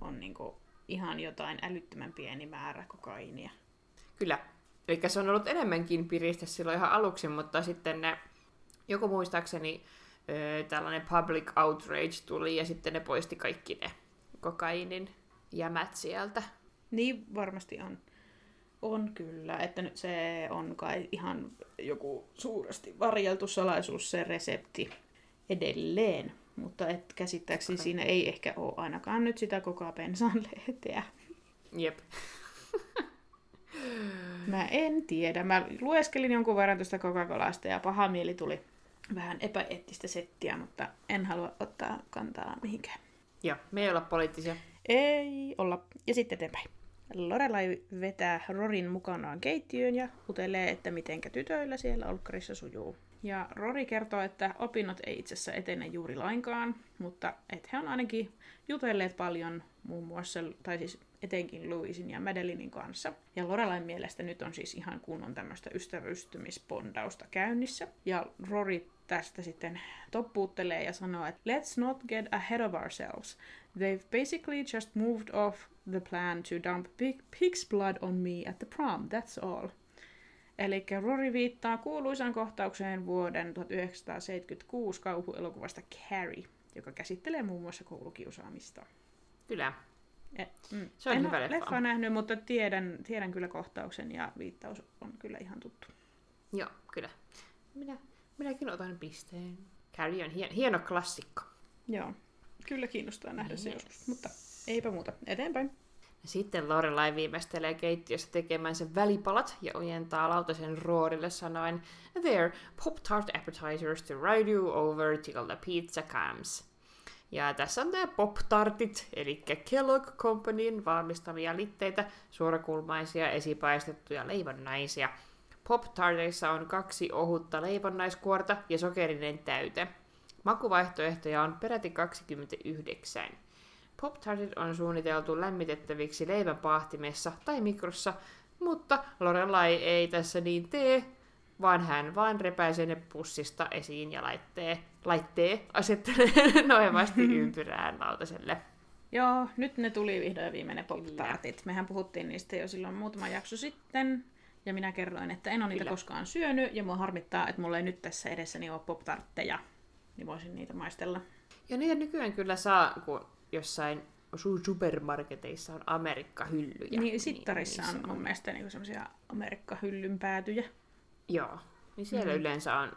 on niinku ihan jotain älyttömän pieni määrä kokaiinia. Kyllä. Eli se on ollut enemmänkin piriste silloin ihan aluksi, mutta sitten ne, joku muistaakseni ö, tällainen public outrage tuli ja sitten ne poisti kaikki ne kokainin jämät sieltä. Niin varmasti on. On kyllä, että nyt se on kai ihan joku suuresti varjeltu salaisuus se resepti edelleen. Mutta et käsittääkseni siinä ei ehkä ole ainakaan nyt sitä koko pensan lehteä. Jep. Mä en tiedä. Mä lueskelin jonkun verran tuosta Coca-Colasta ja paha mieli tuli vähän epäeettistä settiä, mutta en halua ottaa kantaa mihinkään. Joo, me ei olla poliittisia. Ei olla. Ja sitten eteenpäin. Lorelai vetää Rorin mukanaan keittiöön ja utelee, että mitenkä tytöillä siellä olkkarissa sujuu. Ja Rory kertoo, että opinnot ei itse asiassa etene juuri lainkaan, mutta että he on ainakin jutelleet paljon muun muassa, tai siis etenkin Louisin ja Madelinin kanssa. Ja Lorelain mielestä nyt on siis ihan kunnon tämmöistä ystävystymispondausta käynnissä. Ja Rory tästä sitten toppuuttelee ja sanoo, että let's not get ahead of ourselves. They've basically just moved off the plan to dump pig, pig's blood on me at the prom, that's all. Eli Rory viittaa kuuluisaan kohtaukseen vuoden 1976 kauhuelokuvasta Carrie, joka käsittelee muun muassa koulukiusaamista. Kyllä. Et, mm. Se on en hyvä leffa. leffaa nähnyt, mutta tiedän, tiedän kyllä kohtauksen ja viittaus on kyllä ihan tuttu. Joo, kyllä. Minä, minäkin otan pisteen. Carrie on hien, hieno klassikko. Joo, kyllä kiinnostaa nähdä se Yes. joskus, mutta eipä muuta. Eteenpäin. Sitten Lorelai viimeistelee keittiössä tekemänsä välipalat ja ojentaa lautasen Roorille sanoen There, Pop-Tart appetizers to ride you over till the pizza comes. Ja tässä on nämä Pop-Tartit, eli Kellogg Companyn valmistamia litteitä, suorakulmaisia esipaistettuja leivonnaisia. Pop-Tarteissa on kaksi ohutta leivonnaiskuorta ja sokerinen täyte. Makuvaihtoehtoja on peräti 29. Pop-tartit on suunniteltu lämmitettäviksi leivänpaahtimessa tai mikrossa, mutta Lorelai ei tässä niin tee, vaan hän vaan repäisee ne pussista esiin ja laittee, laittee asettelee noivasti ympyrään lautaselle. Joo, nyt ne tuli vihdoin ja viimein ne pop-tartit. Mehän puhuttiin niistä jo silloin muutama jakso sitten. Ja minä kerroin, että en ole niitä Kyllä. koskaan syönyt. Ja mua harmittaa, että mulla ei nyt tässä edessäni ole pop-tartteja. Niin voisin niitä maistella. Ja niitä nykyään kyllä saa, kun jossain su- supermarketeissa on Amerikka-hyllyjä. Niin, sittarissa niissä on mun mielestä niinku semmoisia Amerikka-hyllyn päätyjä. Joo, niin siellä Mhm. mm. yleensä on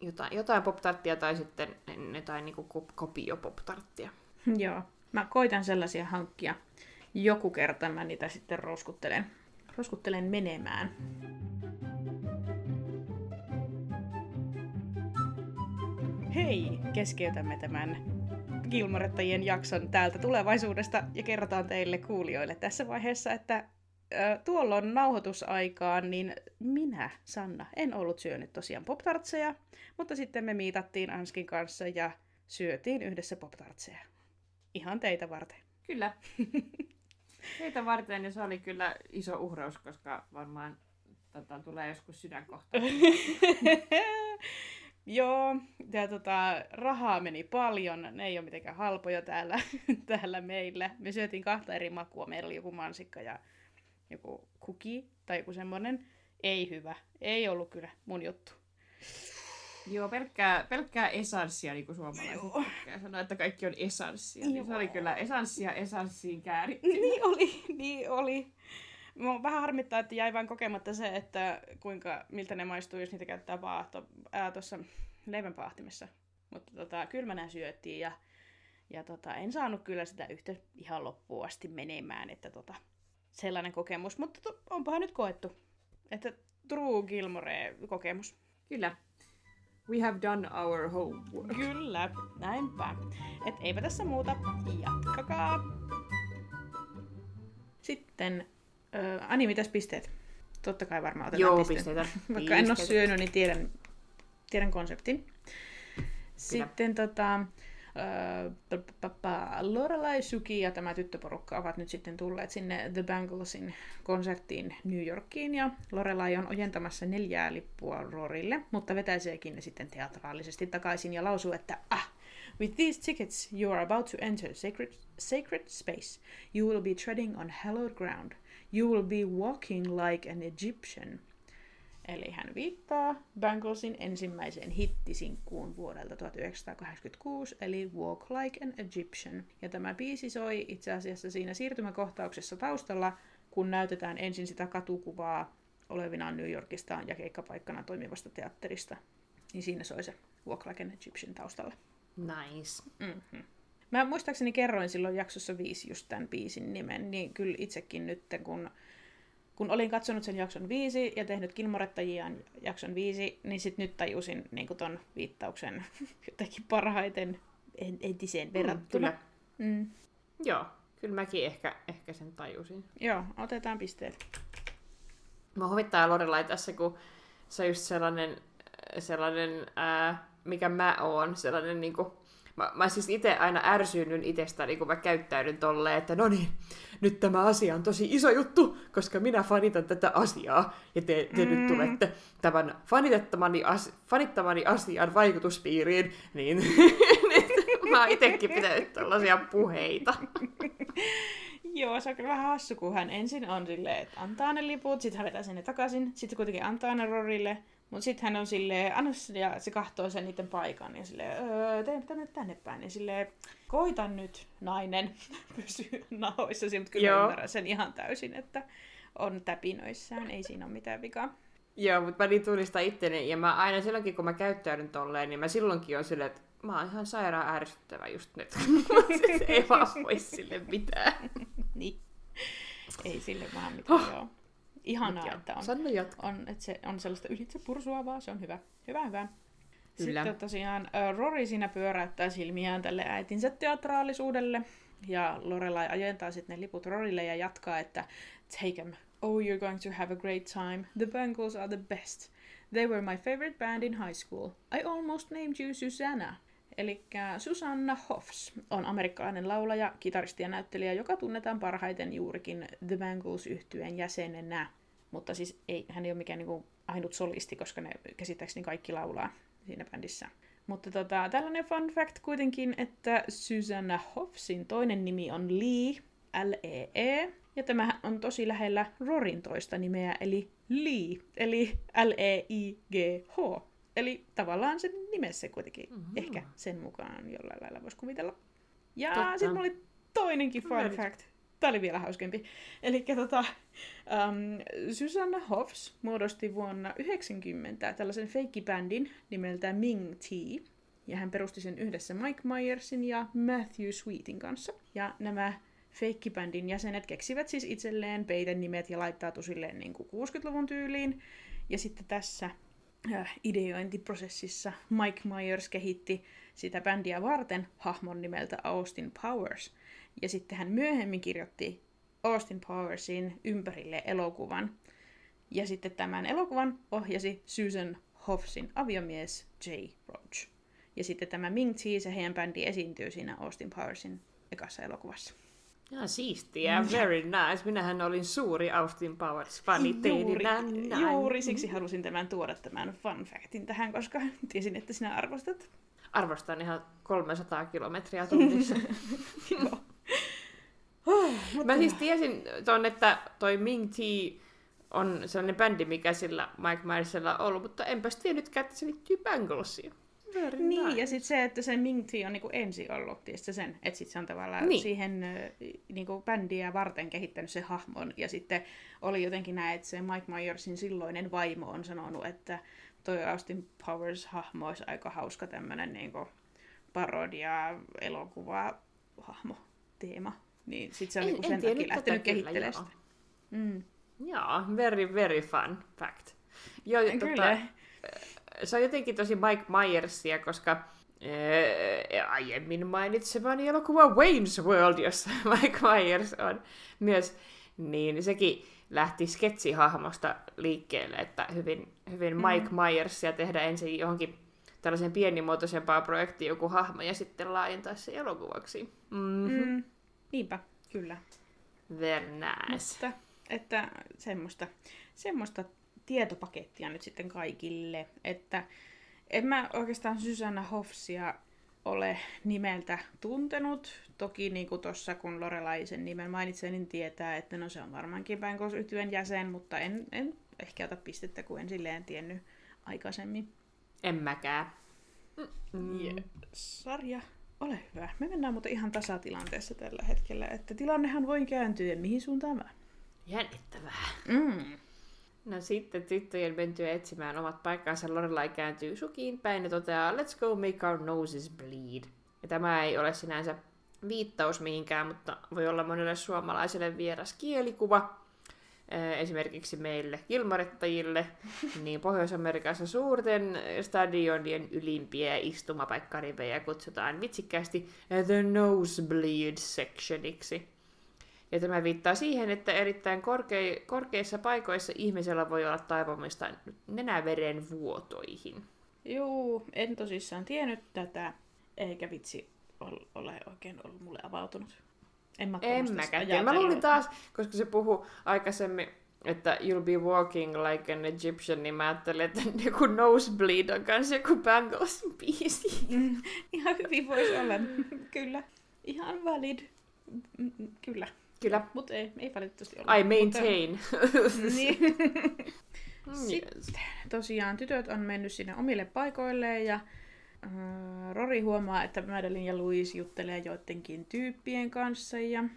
jotain, jotain pop-tarttia tai sitten jotain niin kopio pop-tarttia. Joo. Mä koitan sellaisia hankkia. Joku kerta mä niitä sitten rouskuttelen, rouskuttelen menemään. Hei! Keskeytämme tämän Gilmorettajien jakson täältä tulevaisuudesta ja kerrotaan teille kuulijoille tässä vaiheessa, että ö, tuolloin nauhoitusaikaan, niin minä, Sanna, en ollut syönyt tosiaan poptartseja, mutta sitten me miitattiin Anskin kanssa ja syötiin yhdessä poptartseja. Ihan teitä varten. Kyllä. Teitä varten ja se oli kyllä iso uhraus, koska varmaan tota, tulee joskus sydänkohta. Joo, ja tota, rahaa meni paljon, ne ei ole mitenkään halpoja täällä, täällä meillä. Me syötiin kahta eri makua, meillä oli joku mansikka ja joku kuki tai joku semmonen. Ei hyvä, ei ollut kyllä mun juttu. Joo, pelkkää, pelkkää esanssia, niin kuin suomalaiset sanoa, että kaikki on esanssia. Niin se oli kyllä esanssia esanssiin kääritty. Niin oli, niin oli. Mua vähän harmittaa, että jäi vain kokematta se, että kuinka, miltä ne maistuu, jos niitä käyttää paahto, ää, tuossa leivänpaahtimessa. Mutta tota, kyllä mä nää syöttiin ja, ja tota, en saanut kyllä sitä yhtä ihan loppuun asti menemään, että tota, sellainen kokemus. Mutta to, onpahan nyt koettu, että True Gilmore-kokemus. Kyllä. We have done our homework. Kyllä, näinpä. Et eipä tässä muuta, jatkakaa. Sitten, äh, Ani, mitäs pisteet? Totta kai varmaan otetaan Joo, pisteet. pisteitä. Vaikka en ole syönyt, niin tiedän, tiedän konseptin. Sitten tota, pa- pa- Lorelai, Suki ja tämä tyttöporukka ovat nyt sitten tulleet sinne The Banglesin konserttiin New Yorkiin ja Lorelai on ojentamassa neljää lippua Rorille, mutta vetäiseekin ne sitten teatraalisesti takaisin ja lausuu, että ah, with these tickets you are about to enter sacred, sacred space. You will be treading on hallowed ground. You will be walking like an Egyptian. Eli hän viittaa Banglesin ensimmäiseen hittisinkkuun vuodelta 1986, eli Walk Like an Egyptian. Ja tämä biisi soi itse asiassa siinä siirtymäkohtauksessa taustalla, kun näytetään ensin sitä katukuvaa olevinaan New Yorkista ja keikkapaikkana toimivasta teatterista. Niin siinä soi se Walk Like an Egyptian taustalla. Nice. Mm-hmm. Mä muistaakseni kerroin silloin jaksossa viisi just tämän biisin nimen, niin kyllä itsekin nyt, kun, kun olin katsonut sen jakson viisi ja tehnyt Kilmorettajien jakson viisi, niin sitten nyt tajusin niin ton viittauksen jotenkin parhaiten en- entiseen verrattuna. Kyllä. Mm. Joo, kyllä mäkin ehkä, ehkä sen tajusin. Joo, otetaan pisteet. Mä huvittaa Lorelai tässä, kun se on just sellainen sellainen, ää, mikä mä oon, sellainen niinku, mä, mä siis itse aina ärsyynnyn itsestäni, kun mä käyttäydyn tolleen, että no niin, nyt tämä asia on tosi iso juttu, koska minä fanitan tätä asiaa, ja te, te mm. nyt tulette tämän fanitettamani, as, fanittamani asian vaikutuspiiriin, niin mä oon itsekin pitänyt tällaisia puheita. Joo, se on kyllä vähän hassu, kun hän ensin on silleen, että antaa ne liput, sitten hän vetää sinne takaisin, sitten kuitenkin antaa ne Rorille, mutta sitten hän on silleen, anna ja se kahtoo sen niiden paikan ja silleen, öö, tee tänne tänne päin. Ja silleen, koita nyt nainen pysyä nahoissasi, mutta kyllä Joo. ymmärrän sen ihan täysin, että on täpinöissään, ei siinä ole mitään vikaa. Joo, mutta mä niin tunnistan itteni, ja mä aina silloinkin, kun mä käyttäydyn tolleen, niin mä silloinkin on silleen, että mä oon ihan sairaan ärsyttävä just nyt. siis ei vaan voi sille mitään. niin. Ei sille vaan mitään, oh. joo. Ihanaa, että on, on, että se on sellaista ylitse pursuavaa, se on hyvä. Hyvä, hyvä. Kyllä. Sitten tosiaan Rory siinä pyöräyttää silmiään tälle äitinsä teatraalisuudelle. Ja Lorelai ajentaa sitten ne liput Rorille ja jatkaa, että take them. Oh, you're going to have a great time. The Bengals are the best. They were my favorite band in high school. I almost named you Susanna. Eli Susanna Hoffs on amerikkalainen laulaja, kitaristi ja näyttelijä, joka tunnetaan parhaiten juurikin The Bangles yhtyeen jäsenenä. Mutta siis ei, hän ei ole mikään niin ainut solisti, koska ne käsittääkseni kaikki laulaa siinä bändissä. Mutta tota, tällainen fun fact kuitenkin, että Susanna Hoffsin toinen nimi on Lee, L-E-E, e, ja tämä on tosi lähellä Rorin toista nimeä, eli Lee, eli L-E-I-G-H. Eli tavallaan sen nimessä kuitenkin mm-hmm. ehkä sen mukaan jollain lailla voisi kuvitella. Ja sitten oli toinenkin fun Right. fact. Tämä oli vielä hauskempi. Eli tota, um, Susanna Hoffs muodosti vuonna 90 tällaisen feikkibändin nimeltä Ming T. Ja hän perusti sen yhdessä Mike Myersin ja Matthew Sweetin kanssa. Ja nämä feikkibändin jäsenet keksivät siis itselleen peiten nimet ja laittautu silleen niin kuin 60-luvun tyyliin. Ja sitten tässä ideointiprosessissa Mike Myers kehitti sitä bändiä varten hahmon nimeltä Austin Powers. Ja sitten hän myöhemmin kirjoitti Austin Powersin ympärille elokuvan. Ja sitten tämän elokuvan ohjasi Susan Hoffsin aviomies Jay Roach. Ja sitten tämä Ming Chi, se heidän bändi esiintyy siinä Austin Powersin ekassa elokuvassa. Ja siistiä, very nice. Minähän olin suuri Austin Powers-fani juuri, juuri siksi halusin tämän tuoda tämän fun factin tähän, koska tiesin, että sinä arvostat. Arvostan ihan 300 kilometriä tunnissa. Joo. Mä siis tiesin ton, että toi Ming T on sellainen bändi, mikä sillä Mike Myersilla on ollut, mutta enpäs tiennytkään, että se liittyy Banglesiin. Very niin, nice. ja sitten se, että se Ming T on niinku ensi ollut, tietysti sen, että sit se on tavallaan niin. siihen niinku bändiä varten kehittänyt se hahmon, ja sitten oli jotenkin näin, että se Mike Myersin silloinen vaimo on sanonut, että toi Austin Powers-hahmo olisi aika hauska tämmöinen niinku parodia, elokuva, hahmo, teema. Niin sit se on en, niinku sen takia lähtenyt kehittelemään sitä. Mm. Joo, very, very fun fact. Jo, tota, se on jotenkin tosi Mike Myersia, koska ää, aiemmin mainitsemani elokuva Wayne's World, jossa Mike Myers on myös, niin sekin lähti sketsihahmosta liikkeelle, että hyvin, hyvin mm. Mike Myersia tehdä ensin johonkin tällaisen pienimuotoisempaa projektiin joku hahmo ja sitten laajentaa se elokuvaksi. Mm-hmm. Mm. Niinpä, kyllä. Very nice. Mutta, että semmoista, semmoista tietopakettia nyt sitten kaikille, että en mä oikeastaan Susanna Hoffsia ole nimeltä tuntenut. Toki niin kuin tuossa kun Lorelaisen nimen mainitsen, niin tietää, että no se on varmaankin Bangles yhtyön jäsen, mutta en, en ehkä ota pistettä, kun en silleen tiennyt aikaisemmin. En mäkään. Mm. Yeah. Sarja, ole hyvä. Me mennään mutta ihan tasatilanteessa tällä hetkellä, että tilannehan voi kääntyä mihin suuntaan vaan. Jännittävää. Mm. No sitten tyttöjen mentyä etsimään omat paikkansa Lorelai kääntyy sukiin päin ja toteaa Let's go make our noses bleed. Ja tämä ei ole sinänsä viittaus mihinkään, mutta voi olla monelle suomalaiselle vieras kielikuva. Esimerkiksi meille kilmarettajille, niin Pohjois-Amerikassa suurten stadionien ylimpiä istumapaikkarivejä kutsutaan vitsikkäästi The Nosebleed Sectioniksi. Ja tämä viittaa siihen, että erittäin korke- korkeissa paikoissa ihmisellä voi olla taipumista nenäveren vuotoihin. Juu, en tosissaan tiennyt tätä, eikä vitsi ole oikein ollut mulle avautunut. En, en mäkään. Mä luulin taas, koska se puhu aikaisemmin, että you'll be walking like an Egyptian, niin mä ajattelin, että joku nosebleed on kanssa joku Banglesin biisi. Mm, ihan hyvin voisi olla. Kyllä. Ihan valid. Mm, mm, kyllä. Kyllä. Mutta ei, ei valitettavasti ole. I maintain. Mutta... niin. Sitten tosiaan tytöt on mennyt sinne omille paikoilleen ja äh, Rory huomaa, että Madeline ja Louise juttelee joidenkin tyyppien kanssa ja äh,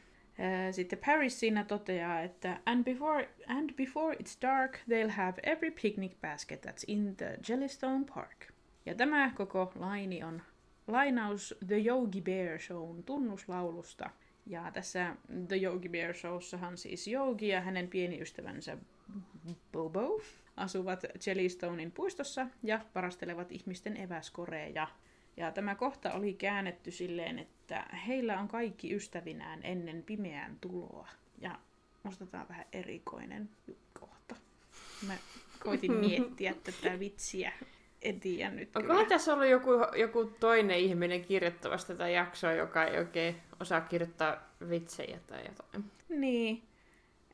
sitten Paris siinä toteaa, että and before, and before it's dark, they'll have every picnic basket that's in the Jellystone Park. Ja tämä koko laini on lainaus The Yogi Bear Shown tunnuslaulusta. Ja tässä The Yogi Bear Showssahan siis Yogi ja hänen pieni ystävänsä Bobo asuvat Jellystonein puistossa ja varastelevat ihmisten eväskoreja. Ja tämä kohta oli käännetty silleen, että heillä on kaikki ystävinään ennen pimeän tuloa. Ja musta tämä on vähän erikoinen kohta. Mä koitin miettiä tätä vitsiä. En tiedä nyt Onkohan kyllä. tässä ollut joku, joku toinen ihminen kirjoittavasta tätä jaksoa, joka ei oikein osaa kirjoittaa vitsejä tai jotain? Niin.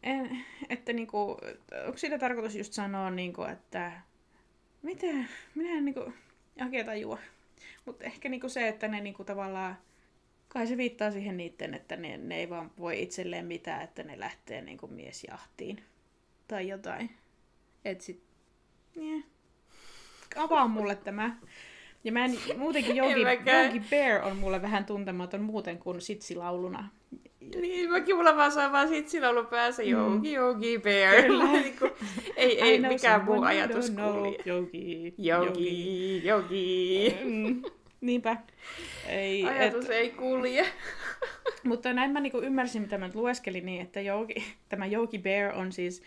En, että niinku, onko siitä tarkoitus just sanoa, niinku, että mitä, minä en niinku, oikein tajua. Mutta ehkä niinku se, että ne niinku tavallaan, kai se viittaa siihen niiden, että ne, ne ei vaan voi itselleen mitään, että ne lähtee niinku miesjahtiin. Tai jotain. Et sit, yeah. Avaa mulle tämä. Ja mä en, muutenkin Yogi, Yogi Bear on mulle vähän tuntematon muuten kuin sitsilauluna. Niin, mäkin mulla vaan saa vaan sitsilaulu päässä, Yogi, mm. Yogi Bear. Kyllä. Niinku, ei, ei mikään muu ajatus kulje. Yogi, Yogi, Yogi. Mm. Niinpä. Ei, Ajatus et... ei kulje. Mutta näin mä niinku ymmärsin, mitä mä lueskelin, niin että Yogi, tämä Yogi Bear on siis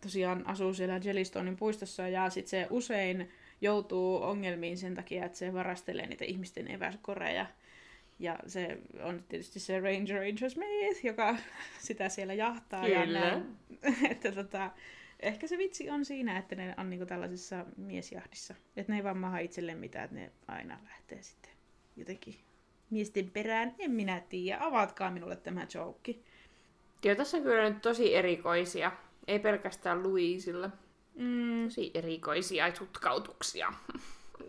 tosiaan asuu siellä Jellystonein puistossa ja sit se usein joutuu ongelmiin sen takia, että se varastelee niitä ihmisten eväskoreja. Ja se on tietysti se Ranger Ranger Smith, joka sitä siellä jahtaa. Kyllä. Ja näin, että tota, ehkä se vitsi on siinä, että ne on niinku tällaisessa miesjahdissa. Että ne ei vaan maha itselleen mitään, että ne aina lähtee sitten jotenkin miesten perään. En minä tiedä. Avatkaa minulle tämä joke. Joo, tässä on kyllä nyt tosi erikoisia. Ei pelkästään Louisilla. Mm. Tosi erikoisia tutkautuksia.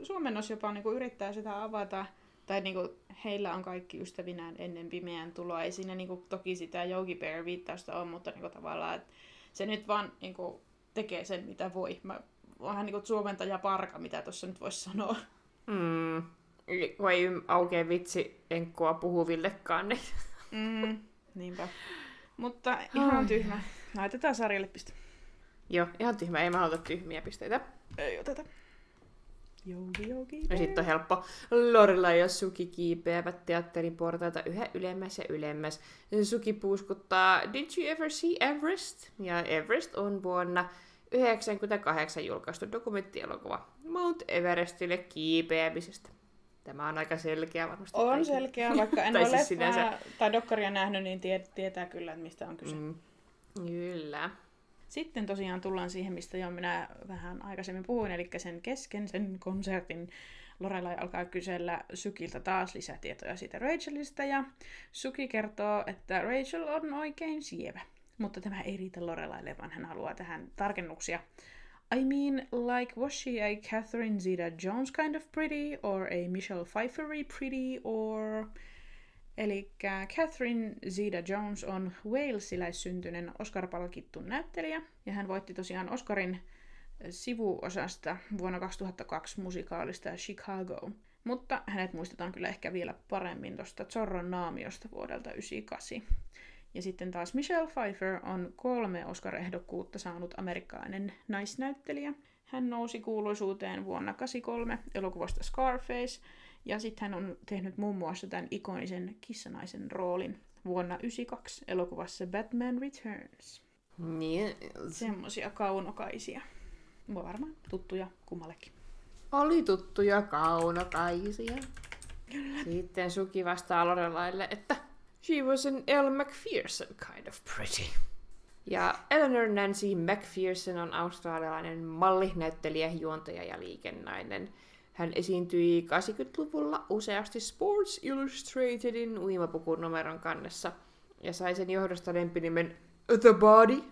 Suomennos jopa niinku yrittää sitä avata, tai niinku heillä on kaikki ystävinään ennen pimeän tuloa. Ei siinä niinku, toki sitä Yogi Bear viittausta on, mutta niinku tavallaan, se nyt vaan niinku, tekee sen, mitä voi. Mä, vähän niinku suomentaja parka, mitä tuossa nyt voisi sanoa. Mm. Kun ei aukea vitsi enkkua puhuvillekaan, niin... Mm, niinpä. Mutta ihan tyhmä. Laitetaan sarjalle piste. Joo, ihan tyhmä. Ei mä haluta tyhmiä pisteitä. Ei oteta. Jogi, jogi, ja sitten on helppo. Lorilla ja Suki kiipeävät teatterin portaita yhä ylemmäs ja ylemmäs. Suki puuskuttaa Did you ever see Everest? Ja Everest on vuonna 1998 julkaistu dokumenttielokuva Mount Everestille kiipeämisestä. Tämä on aika selkeä varmasti. On kaikille. selkeä, vaikka en ole siis sinänsä... tai dokkaria nähnyt, niin tietää kyllä, että mistä on kyse. Mm. Kyllä. Sitten tosiaan tullaan siihen, mistä jo minä vähän aikaisemmin puhuin, eli sen kesken, sen konsertin Lorelai alkaa kysellä Sukilta taas lisätietoja siitä Rachelista, ja Suki kertoo, että Rachel on oikein sievä. Mutta tämä ei riitä Lorelaille, vaan hän haluaa tähän tarkennuksia. I mean, like, was she a Catherine Zeta-Jones kind of pretty, or a Michelle Pfeiffery pretty, or... Eli Catherine Zeta-Jones on Walesiläissyntyinen Oscar-palkittu näyttelijä, ja hän voitti tosiaan Oscarin sivuosasta vuonna 2002 musikaalista Chicago. Mutta hänet muistetaan kyllä ehkä vielä paremmin tuosta Zorron naamiosta vuodelta 1998. Ja sitten taas Michelle Pfeiffer on kolme Oscar-ehdokkuutta saanut amerikkalainen naisnäyttelijä. Hän nousi kuuluisuuteen vuonna 1983 elokuvasta Scarface – ja sitten hän on tehnyt muun muassa tämän ikonisen kissanaisen roolin vuonna 1992 elokuvassa Batman Returns. Yes. Semmoisia kaunokaisia. Mua varmaan tuttuja kummallekin. Oli tuttuja kaunokaisia. Kyllä. Sitten Suki vastaa Lorelaille, että She was an Elle Macpherson kind of pretty. Ja Eleanor Nancy McPherson on australialainen malli, näyttelijä, juontaja ja liikennäinen. Hän esiintyi 80-luvulla useasti Sports Illustratedin uimapukun numeron kannessa ja sai sen johdosta lempinimen The Body.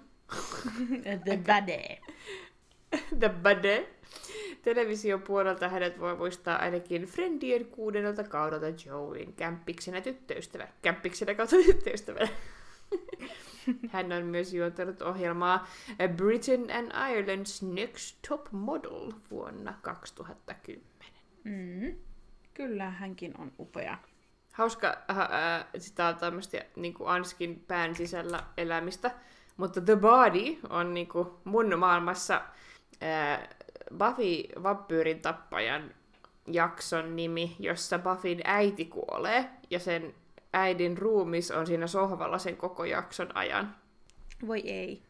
The Body. The Body. Televisiopuolelta hänet voi muistaa ainakin Friendien kuudennelta kaudelta Joein kämppiksenä tyttöystävä. Kämppiksenä kautta tyttöystävä. Hän on myös juontanut ohjelmaa Britain and Ireland's Next Top Model vuonna 2010. Mm. Kyllä, hänkin on upea. Hauska, äh, äh, sitä on tämmöistä niin Anskin pään sisällä elämistä, mutta The Body on niin kuin mun maailmassa äh, Buffy vampyyrin tappajan jakson nimi, jossa Buffyn äiti kuolee, ja sen äidin ruumis on siinä sohvalla sen koko jakson ajan. Voi ei.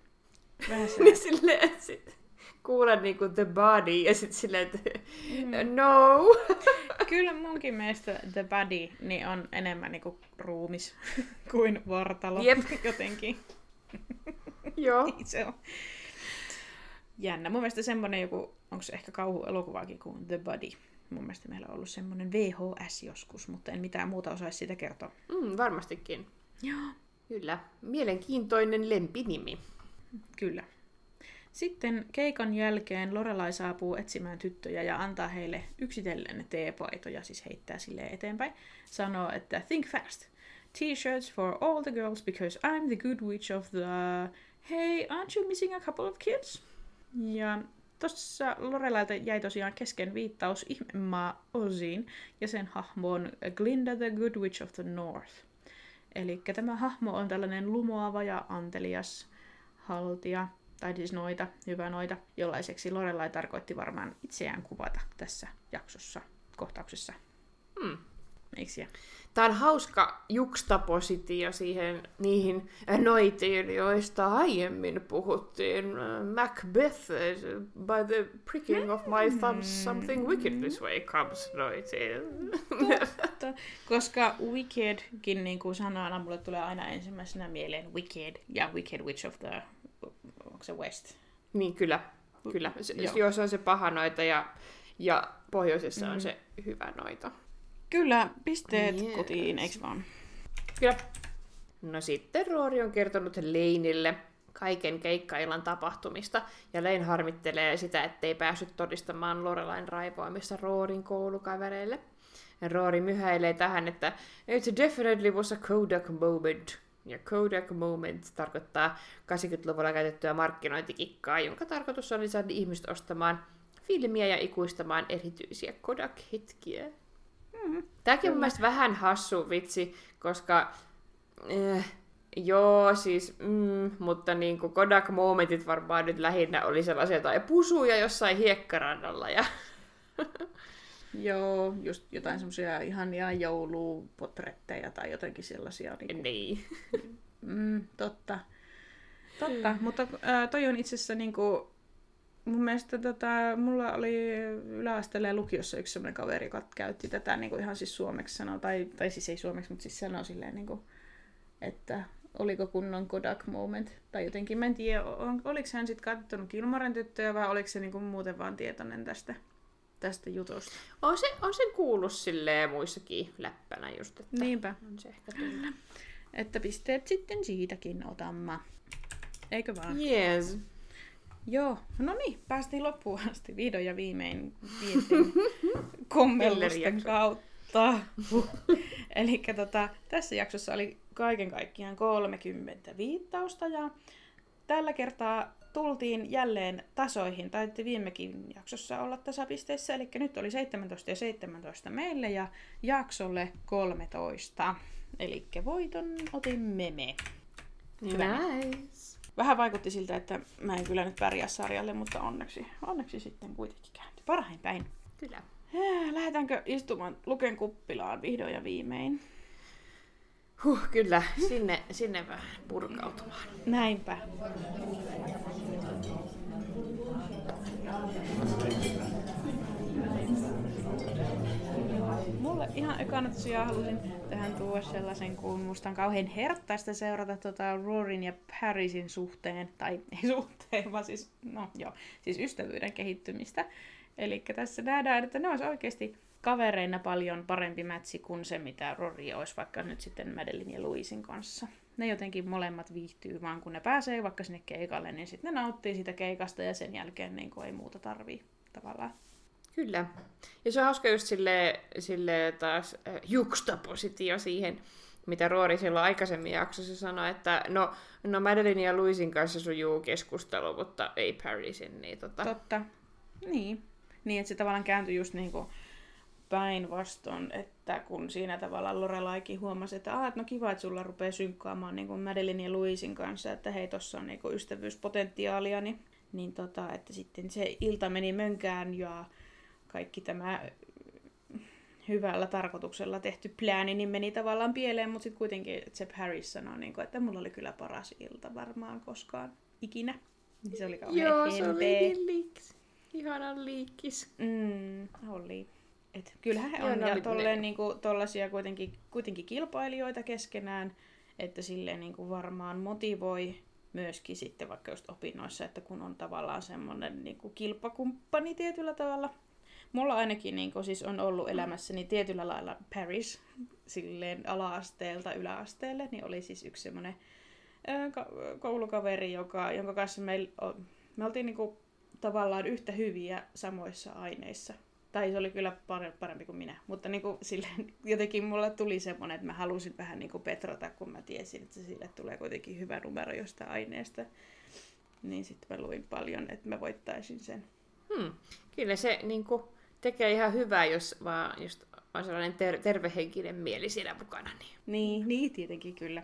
Vähän niin silleen, sit kuulen niinku The Body, ja sitten silleen, että mm. no. Kyllä munkin mielestä The Body niin on enemmän niinku ruumis kuin vartalo Jep. jotenkin. Joo. Niin se on. Jännä. Mun mielestä semmonen joku, onko se ehkä kauhuelokuvaakin kuin The Body. Mun mielestä meillä on ollut semmoinen VHS joskus, mutta en mitään muuta osaisi siitä kertoa. Mm, varmastikin. Joo. Kyllä. Mielenkiintoinen lempinimi. Kyllä. Sitten keikan jälkeen Lorelai saapuu etsimään tyttöjä ja antaa heille yksitellen teepaitoja, siis heittää sille eteenpäin. Sanoo, että think fast. T-shirts for all the girls because I'm the good witch of the... Hey, aren't you missing a couple of kids? Ja Tuossa Lorelailta jäi tosiaan kesken viittaus ihmemaa Osiin ja sen hahmoon Glinda the Good Witch of the North. Eli tämä hahmo on tällainen lumoava ja antelias haltija, tai siis noita, hyvä noita, jollaiseksi Lorelai tarkoitti varmaan itseään kuvata tässä jaksossa, kohtauksessa. Hmm. Eikö Tämä on hauska juxtapositio siihen niihin noitiin, joista aiemmin puhuttiin. Macbeth, by the pricking of my thumbs, something wicked this way comes noitiin. Totta, koska wickedkin niin kuin sanana mulle tulee aina ensimmäisenä mieleen wicked ja wicked witch of the, onko se west? Niin, kyllä. Kyllä. Joo. Jos on se paha noita ja, ja pohjoisessa mm. on se hyvä noita. Kyllä, pisteet yes. kotiin, eikö vaan? Kyllä. No sitten Roori on kertonut Leinille kaiken keikkaillan tapahtumista, ja Lein harmittelee sitä, ettei päässyt todistamaan Lorelain raivoamista Roorin koulukavereille. Roori myhäilee tähän, että it definitely was a Kodak moment. Ja Kodak moment tarkoittaa 80-luvulla käytettyä markkinointikikkaa, jonka tarkoitus oli saada ihmiset ostamaan filmiä ja ikuistamaan erityisiä Kodak-hetkiä. Mm, Tämäkin on mielestäni vähän hassu vitsi, koska eh, joo, siis, mm, mutta niin kuin Kodak-momentit varmaan nyt lähinnä oli sellaisia tai pusuja jossain hiekkarannalla ja Joo, just jotain semmoisia ihania joulupotretteja tai jotenkin sellaisia. Niin. Kuin... niin. mm, totta. Totta, mutta äh, toi on itse asiassa niin kuin, mun mielestä tota, mulla oli yläasteella ja lukiossa yksi sellainen kaveri, joka käytti tätä niin kuin ihan siis suomeksi sanoa, tai, tai siis ei suomeksi, mutta siis sanoi silleen, niin kuin, että oliko kunnon Kodak moment, tai jotenkin, mä en tiedä, on, oliko hän sitten katsonut Kilmaren tyttöjä, vai oliko se niin kuin muuten vaan tietoinen tästä, tästä jutusta. On se, on se kuullut silleen muissakin läppänä just, että Niinpä. on se ehkä kyllä. Että pisteet sitten siitäkin otamme. Eikö vaan? Yes. Joo, no niin, päästiin loppuun asti vihdoin ja viimein kommellusten kautta. Eli tota, tässä jaksossa oli kaiken kaikkiaan 30 viittausta ja tällä kertaa tultiin jälleen tasoihin. Taitti viimekin jaksossa olla tasapisteissä, eli nyt oli 17 ja 17 meille ja jaksolle 13. Eli voiton otimme me. Nice. Vähän vaikutti siltä, että mä en kyllä nyt pärjää sarjalle, mutta onneksi, onneksi sitten kuitenkin kääntyi. Parhain päin. Kyllä. Lähdetäänkö istumaan Luken kuppilaan vihdoin ja viimein? Huh, kyllä, sinne, sinne vähän purkautumaan. Näinpä. Mulle ihan ekana tosiaan halusin tähän tuoda sellaisen, kun musta on kauhean herttaista seurata tota Rorin ja Parisin suhteen, tai ei suhteen, vaan siis, no joo, siis ystävyyden kehittymistä. Eli tässä nähdään, että ne olisi oikeasti kavereina paljon parempi mätsi kuin se, mitä Rory olisi vaikka nyt sitten Madeline ja Louisin kanssa. Ne jotenkin molemmat viihtyy vaan, kun ne pääsee vaikka sinne keikalle, niin sitten ne nauttii sitä keikasta ja sen jälkeen niin ei muuta tarvii tavallaan. Kyllä. Ja se on hauska just sille, sille taas äh, juxtapositio siihen, mitä Roori silloin aikaisemmin jaksossa sanoi, että no, no Madeline ja Louisin kanssa sujuu keskustelu, mutta ei Parisin. Niin tota... Totta. Niin. Niin, että se tavallaan kääntyi just niin kuin päinvastoin, että kun siinä tavalla Lorelaikin huomasi, että, ah, että no kiva, että sulla rupeaa synkkaamaan niin Madeline ja Louisin kanssa, että hei, tossa on niin kuin ystävyyspotentiaalia, niin, niin tota, että sitten se ilta meni mönkään ja kaikki tämä hyvällä tarkoituksella tehty plääni niin meni tavallaan pieleen, mutta sitten kuitenkin Jeff Harris sanoi, niin kuin, että mulla oli kyllä paras ilta varmaan koskaan ikinä. Niin se oli kauhean Joo, se oli niin liikkis. Ihana liikkis. Mm, oli. Et kyllähän he on ja tolleen, niinku, tollasia kuitenkin, kuitenkin kilpailijoita keskenään, että silleen niinku varmaan motivoi myöskin sitten vaikka just opinnoissa, että kun on tavallaan semmoinen niinku kilpakumppani tietyllä tavalla. Mulla ainakin niinku, siis on ollut elämässäni tietyllä lailla Paris silleen ala-asteelta yläasteelle, niin oli siis yksi semmoinen koulukaveri, joka, jonka kanssa me, me oltiin niinku, tavallaan yhtä hyviä samoissa aineissa tai se oli kyllä parempi kuin minä. Mutta niin kuin silleen, jotenkin mulle tuli semmoinen, että mä halusin vähän niin kuin petrata, kun mä tiesin, että sille tulee kuitenkin hyvä numero jostain aineesta. Niin sitten mä luin paljon, että mä voittaisin sen. Hmm. Kyllä se niin kuin, tekee ihan hyvää, jos vaan just on sellainen ter- tervehenkinen mieli siinä mukana. Niin. niin, niin tietenkin kyllä.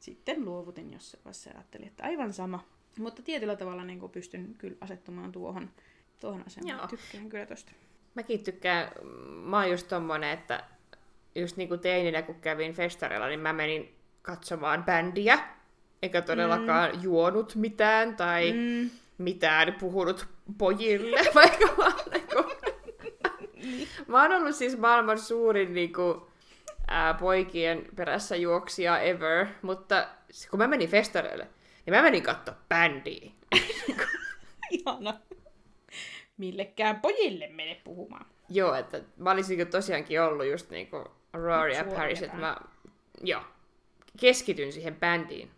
Sitten luovutin jossain vaiheessa ajattelin, että aivan sama. Mutta tietyllä tavalla niin kuin pystyn kyllä asettumaan tuohon, tuohon asemaan. Joo. Tykkään kyllä tosta. Mäkin tykkään, mä oon just tommonen, että just niinku teininä kun kävin festareilla, niin mä menin katsomaan bändiä, eikä todellakaan mm. juonut mitään tai mm. mitään puhunut pojille, vaikka mä oon, niinku... mä oon ollut siis maailman suurin niinku, ää, poikien perässä juoksija ever, mutta kun mä menin festareille, niin mä menin katsoa bändiä. Ihana millekään pojille mene puhumaan. Joo, että mä olisin tosiaankin ollut just niinku Rory ja Paris, että mä joo, keskityn siihen bändiin.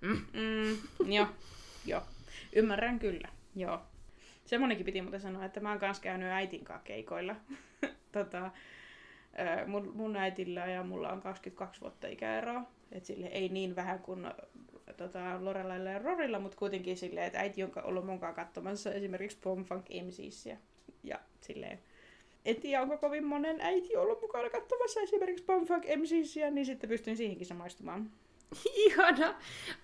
Mm. Mm, joo, joo. Ymmärrän kyllä, joo. Semmonenkin piti muuten sanoa, että mä oon kanssa käynyt äitin kanssa keikoilla. tota, mun, mun äitillä ja mulla on 22 vuotta ikäeroa. Et sille ei niin vähän kuin tota, Lorelailla ja Rorilla, mutta kuitenkin silleen, että äiti on ollut mukaan katsomassa esimerkiksi Pomfunk MCs ja silleen, en tiedä, onko kovin monen äiti ollut mukana katsomassa esimerkiksi Pomfunk MCs niin sitten pystyn siihenkin samaistumaan. Ihana!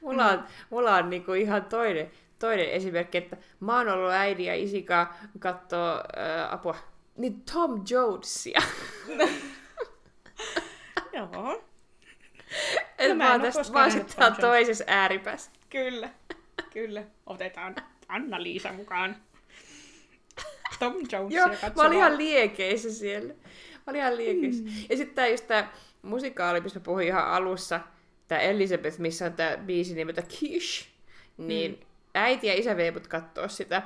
Mulla on, mm. mulla on niinku ihan toinen, toinen esimerkki, että mä oon ollut äidin ja isikaa kattoo äh, apua, niin Tom Jonesia. Joo. Et no, mä oon tästä vaan sitten toisessa ääripäässä. Kyllä, kyllä. Otetaan Anna-Liisa mukaan. Tom Jones Joo, katsomaan. mä olin ihan liekeissä siellä. Mä olin ihan liekeissä. Mm. Ja sitten tää just tää musikaali, mistä puhuin ihan alussa, tää Elizabeth, missä on tää biisi nimeltä Kish, niin mm. äiti ja isä vei mut kattoo sitä.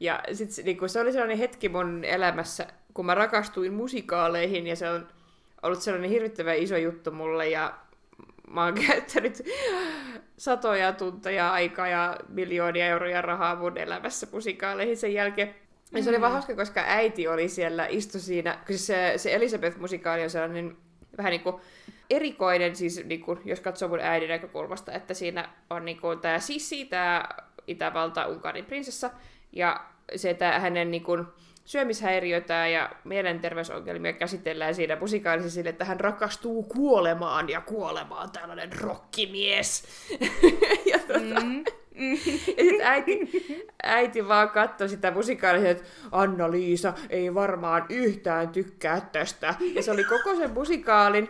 Ja sit se, niinku, se oli sellainen hetki mun elämässä, kun mä rakastuin musikaaleihin, ja se on ollut sellainen hirvittävän iso juttu mulle, ja mä oon käyttänyt satoja tunteja aikaa ja miljoonia euroja rahaa mun elämässä musikaaleihin sen jälkeen. Ja se oli vaan mm. hauska, koska äiti oli siellä, istu siinä, kun se, se Elisabeth-musikaali on sellainen vähän niin kuin erikoinen, siis niin kuin, jos katsoo mun äidin näkökulmasta, että siinä on niin kuin, tämä Sissi, tämä Itävalta-Unkarin prinsessa, ja se, että hänen niin kuin, syömishäiriötä ja mielenterveysongelmia käsitellään siinä musikaalisesti sille, että hän rakastuu kuolemaan ja kuolemaan tällainen rokkimies. ja tota, mm. Mm. ja sitten äiti, äiti vaan katsoi sitä musikaalista, että Anna-Liisa ei varmaan yhtään tykkää tästä. Ja se oli koko sen musikaalin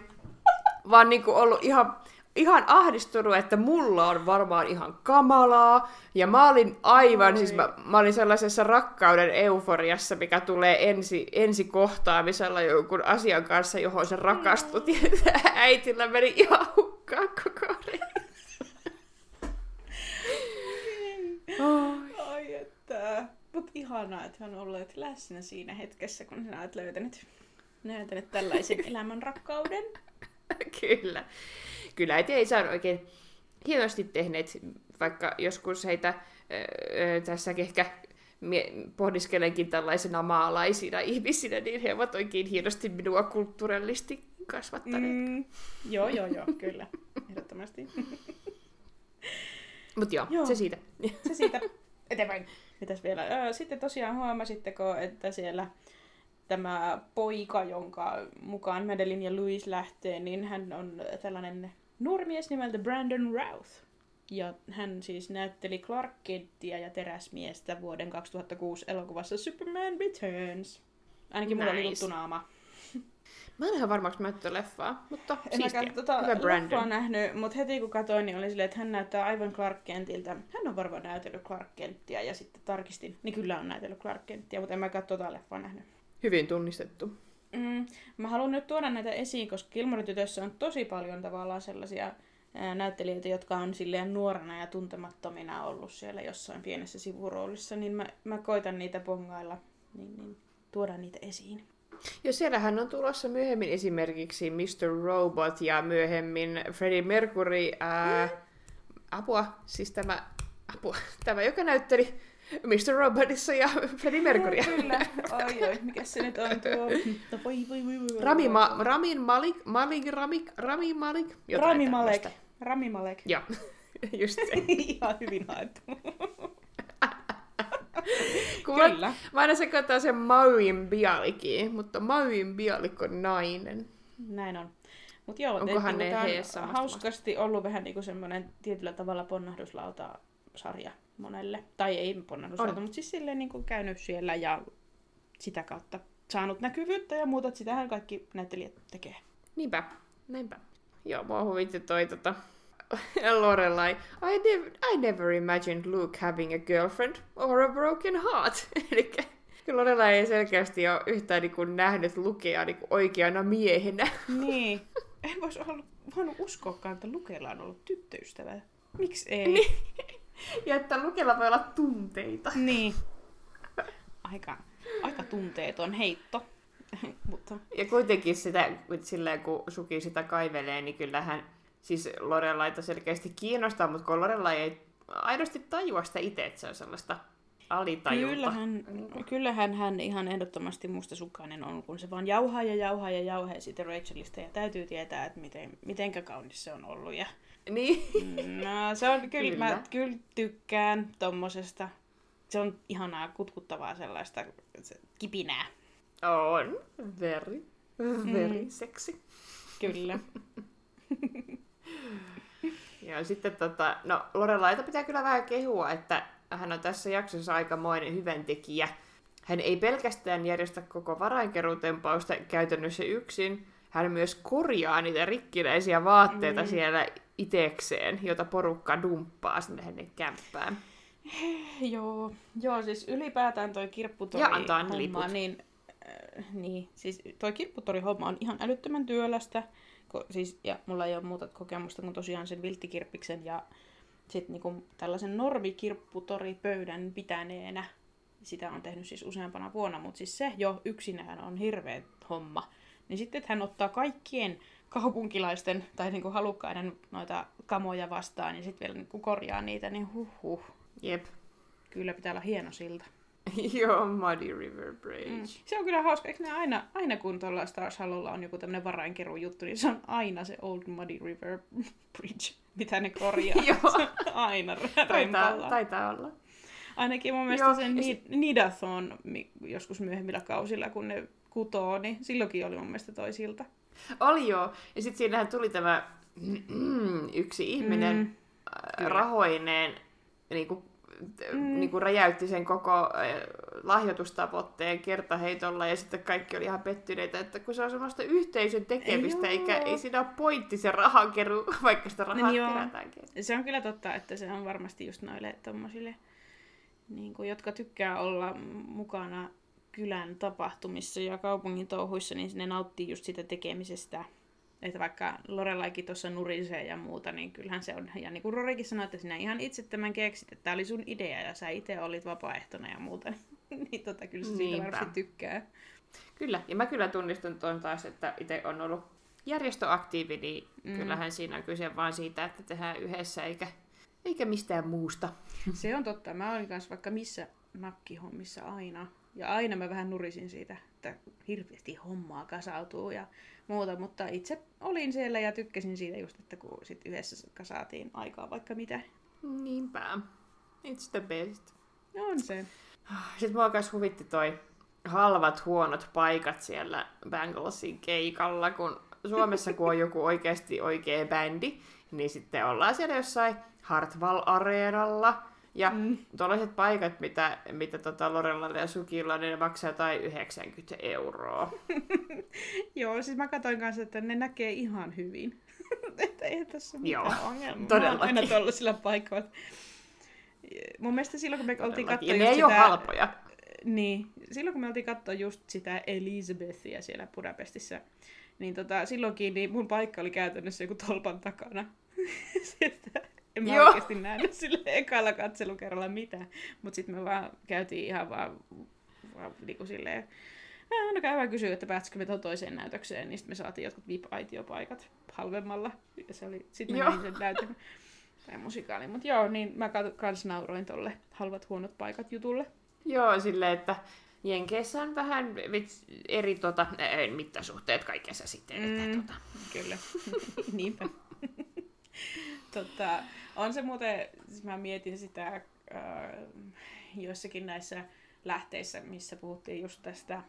vaan niinku ollut ihan ihan ahdistunut, että mulla on varmaan ihan kamalaa. Ja mä olin aivan, Oi. siis mä, mä olin sellaisessa rakkauden euforiassa, mikä tulee ensi, ensi kohtaamisella jonkun asian kanssa, johon se rakastut. Ja äitillä meni ihan hukkaan koko Ai että. Mut ihanaa, että on ollut läsnä siinä hetkessä, kun sinä olet löytänyt, löytänyt tällaisen elämän rakkauden. Kyllä. Kyllä äiti ei saa oikein hienosti tehneet, vaikka joskus heitä öö, tässä ehkä pohdiskelenkin tällaisena maalaisina ihmisinä, niin he ovat oikein hienosti minua kulttuurallisesti kasvattaneet. Mm, joo, joo, joo, kyllä. Ehdottomasti. Mutta joo, joo, se siitä. Se siitä. Eteenpäin. Mitäs vielä? Sitten tosiaan huomasitteko, että siellä tämä poika, jonka mukaan Madeline ja Louis lähtee, niin hän on tällainen nuorimies nimeltä Brandon Routh. Ja hän siis näytteli Clark Kenttiä ja teräsmiestä vuoden 2006 elokuvassa Superman Returns. Ainakin nice. mulla oli tuttu naama. Mä en ihan varmaksi mä leffaa, mutta en siistiä. Tota Hyvä Brandon. nähnyt, mutta heti kun katsoin, niin oli silleen, että hän näyttää aivan Clark Kentiltä. Hän on varmaan näytellyt Clark Kenttiä ja sitten tarkistin, niin kyllä on näytellyt Clark Kenttiä, mutta en mä tota leffaa nähnyt. Hyvin tunnistettu. Mm, mä haluan nyt tuoda näitä esiin, koska Kilmoritytössä on tosi paljon tavallaan sellaisia näyttelijöitä, jotka on silleen nuorena ja tuntemattomina ollut siellä jossain pienessä sivuroolissa, niin mä, mä koitan niitä pongailla, niin, niin tuoda niitä esiin. Jo siellähän on tulossa myöhemmin esimerkiksi Mr. Robot ja myöhemmin Freddie Mercury, ää, mm. apua, siis tämä, apua, tämä joka näytteli Mr. Robotissa ja Freddie Mercurya. Kyllä, oi oi, mikä se nyt on tuo? Voi, voi, voi, voi, Rami, Ma, Ramin Malik, Malik, Rami, Rami Malik, Rami Malek. Rami Malek. Joo, just se. Ihan hyvin haettu. Kyllä. Mä, mä aina sekoitan sen Mauin Bialikiin, mutta Mauin Bialik on nainen. Näin on. Mut joo, Onkohan ne on hauskasti ollut vähän niinku semmoinen tietyllä tavalla ponnahduslauta sarja monelle. Tai ei ponnahduslauta, mutta siis silleen niinku käynyt siellä ja sitä kautta saanut näkyvyyttä ja muuta, että sitähän kaikki näyttelijät tekee. Niinpä, näinpä. Joo, mua huvitti toi tota, Lorelai, I, nev- I never imagined Luke having a girlfriend or a broken heart. Eli Lorelai ei selkeästi ole yhtään niin kuin nähnyt Lukea niin kuin oikeana miehenä. Niin. En voisi olla voinut uskoakaan, että Lukella on ollut tyttöystävä. Miksi ei? Niin. Ja että Lukella voi olla tunteita. Niin. Aika, aika tunteeton heitto. Mutta... Ja kuitenkin sitä, silleen, kun Suki sitä kaivelee, niin kyllähän siis Lorelaita selkeästi kiinnostaa, mutta kun Lorelai ei aidosti tajua sitä itse, että se on sellaista alitajunta. Kyllähän, kyllähän hän ihan ehdottomasti mustasukkainen on, kun se vaan jauhaa ja jauhaa ja jauhaa sitten Rachelista ja täytyy tietää, että miten, mitenkä kaunis se on ollut. Ja... Niin. No, se on, kyllä, kyllä. mä kyllä tykkään tommosesta. Se on ihanaa, kutkuttavaa sellaista se, kipinää. On. Very, very mm. seksi. Kyllä. Ja sitten tota, no Lorelaita pitää kyllä vähän kehua, että hän on tässä jaksossa aikamoinen hyväntekijä. Hän ei pelkästään järjestä koko varainkeruutempausta käytännössä yksin, hän myös korjaa niitä rikkinäisiä vaatteita mm. siellä itekseen, jota porukka dumppaa sinne hänen kämppään. Joo, joo, siis ylipäätään toi kirpputori ja antaa homma, liput. niin, äh, niin, siis toi kirpputori homma on ihan älyttömän työlästä. Ko, siis, ja mulla ei ole muuta kokemusta kuin tosiaan sen vilttikirppiksen ja sitten niinku tällaisen normikirpputoripöydän pitäneenä. Sitä on tehnyt siis useampana vuonna, mutta siis se jo yksinään on hirveä homma. Niin sitten, että hän ottaa kaikkien kaupunkilaisten tai niinku halukkaiden noita kamoja vastaan ja sitten vielä niinku korjaa niitä, niin huh huh. Jep. Kyllä pitää olla hieno silta. Joo, Muddy River Bridge. Mm. Se on kyllä hauska. Eikö ne aina, aina kun tuolla Stars Hallolla on joku tämmöinen varainkeru juttu, niin se on aina se Old Muddy River Bridge, mitä ne korjaa. Joo. aina taitaa, taitaa olla. Ainakin mun mielestä Joo, sen se... Nidathon joskus myöhemmillä kausilla, kun ne kutoo, niin silloinkin oli mun mielestä toisilta. Oli joo. Ja sitten siinähän tuli tämä yksi ihminen mm, rahoineen niin kuin mm. niin kuin räjäytti sen koko äh, lahjoitustavoitteen kertaheitolla ja sitten kaikki oli ihan pettyneitä, että kun se on semmoista yhteisön tekemistä, ei eikä ei siinä ole pointti se rahankeru, vaikka sitä rahaa niin kerätäänkin. Se on kyllä totta, että se on varmasti just noille tommosille, niin kuin, jotka tykkää olla mukana kylän tapahtumissa ja kaupungin touhuissa, niin ne nauttii just sitä tekemisestä että vaikka Lorelaikin tuossa nurisee ja muuta, niin kyllähän se on, ja niin kuin Rorikin sanoi, että sinä ihan itse tämän keksit, että tämä oli sun idea ja sä itse olit vapaaehtona ja muuta, niin, tota, kyllä se siitä varmasti tykkää. Kyllä, ja mä kyllä tunnistan tuon taas, että itse on ollut järjestöaktiivi, niin mm. kyllähän siinä on kyse vain siitä, että tehdään yhdessä eikä, eikä mistään muusta. Se on totta. Mä olin kanssa vaikka missä nakkihommissa aina. Ja aina mä vähän nurisin siitä, että hirveästi hommaa kasautuu ja muuta, mutta itse olin siellä ja tykkäsin siitä just, että kun sit yhdessä kasaatiin aikaa vaikka mitä. Niinpä. It's the best. No on se. Sitten mua myös huvitti toi halvat huonot paikat siellä Banglesin keikalla, kun Suomessa kun on joku oikeasti oikea bändi, niin sitten ollaan siellä jossain Hartwall-areenalla, ja mm. tuollaiset paikat, mitä, mitä tota Lorella ja Sukilla, niin ne maksaa jotain 90 euroa. Joo, siis mä katsoin kanssa, että ne näkee ihan hyvin. että ei tässä ole mitään Joo, ongelmaa. Todellakin. Aina tuollaisilla paikoilla. Mun mielestä silloin, kun me oltiin katsoa ne ei sitä... ole halpoja. Niin, silloin kun me oltiin katsoa just sitä Elizabethia siellä Budapestissa, niin tota, silloinkin niin mun paikka oli käytännössä joku tolpan takana. Sieltä en mä Joo. oikeasti nähnyt sille ekalla katselukerralla mitään. Mutta sitten me vaan käytiin ihan vaan, vaan niinku silleen, no käydään kysyä, että päästäisikö me tuohon toiseen näytökseen, niin sitten me saatiin jotkut VIP-aitiopaikat halvemmalla. Ja se oli, sitten me sen näytön tai musikaali. Mutta joo, niin mä kans nauroin tolle halvat huonot paikat jutulle. Joo, silleen, että Jenkeissä on vähän eri tota, mittasuhteet kaikessa sitten. Mm, että, tota. Kyllä, niinpä. tota, on se muuten, siis mä mietin sitä äh, joissakin näissä lähteissä, missä puhuttiin just tästä,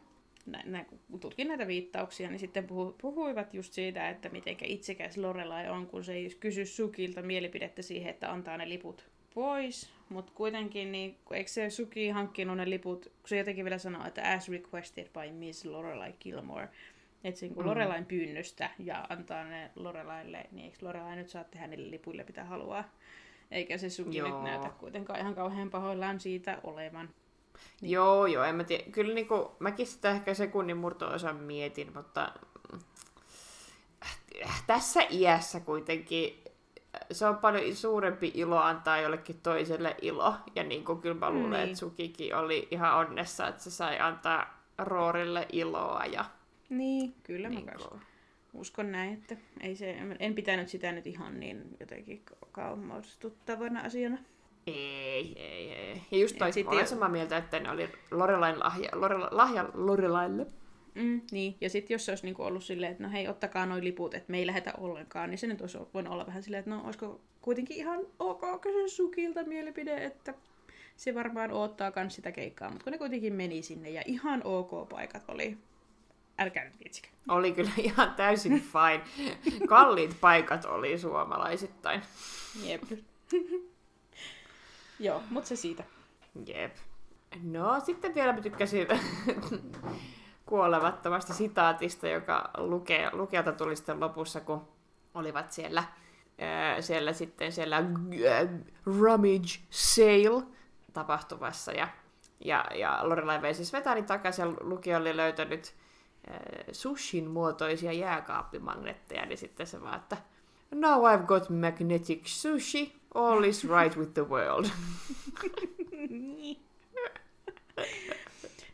nä, nä, kun tutkin näitä viittauksia, niin sitten puhu, puhuivat just siitä, että miten itsekäs Lorelai on, kun se ei kysy Sukilta mielipidettä siihen, että antaa ne liput pois, mutta kuitenkin, niin, eikö se Suki hankkinut ne liput, kun se jotenkin vielä sanoo, että as requested by Miss Lorelai Gilmore, että se niin Lorelain pyynnöstä ja antaa ne Lorelaille, niin eikö Lorelai nyt saa tehdä niille lipuille mitä haluaa? Eikä se Suki Joo. nyt näytä kuitenkaan ihan kauhean pahoillaan siitä olevan. Niin. Joo, joo, en mä tiedä. Kyllä niin kuin, mäkin sitä ehkä sekunnin murto-osan mietin, mutta äh, tässä iässä kuitenkin se on paljon suurempi ilo antaa jollekin toiselle ilo. Ja niin kuin kyllä mä luulen, niin. että Sukikin oli ihan onnessa, että se sai antaa Roorille iloa ja niin, kyllä niin mä kanssa uskon näin, että ei se, en pitänyt sitä nyt ihan niin jotenkin kaummaustuttavana asiana. Ei, ei, ei. Ja just toi, olen jo... samaa mieltä, että ne oli Lorelain lahja, Lorela, lahja Lorelaille. Mm, niin, ja sitten jos se olisi niinku ollut silleen, että no hei, ottakaa noin liput, että me ei lähetä ollenkaan, niin se nyt olisi voinut olla vähän silleen, että no olisiko kuitenkin ihan ok kysyä Sukilta mielipide, että se varmaan odottaa myös sitä keikkaa, mutta kun ne kuitenkin meni sinne ja ihan ok paikat oli älkää nyt viitsikö. Oli kyllä ihan täysin fine. Kalliit paikat oli suomalaisittain. Jep. Joo, mutta se siitä. Jep. No, sitten vielä mä tykkäsin kuolevattomasta sitaatista, joka luke, lukeelta tuli sitten lopussa, kun olivat siellä, ää, siellä sitten siellä äh, Rummage Sale tapahtumassa. Ja, ja, ja Lorelai vei siis vetäni takaisin ja oli löytänyt sushin muotoisia jääkaappimagneetteja, niin sitten se vaan, että Now I've got magnetic sushi, all is right with the world.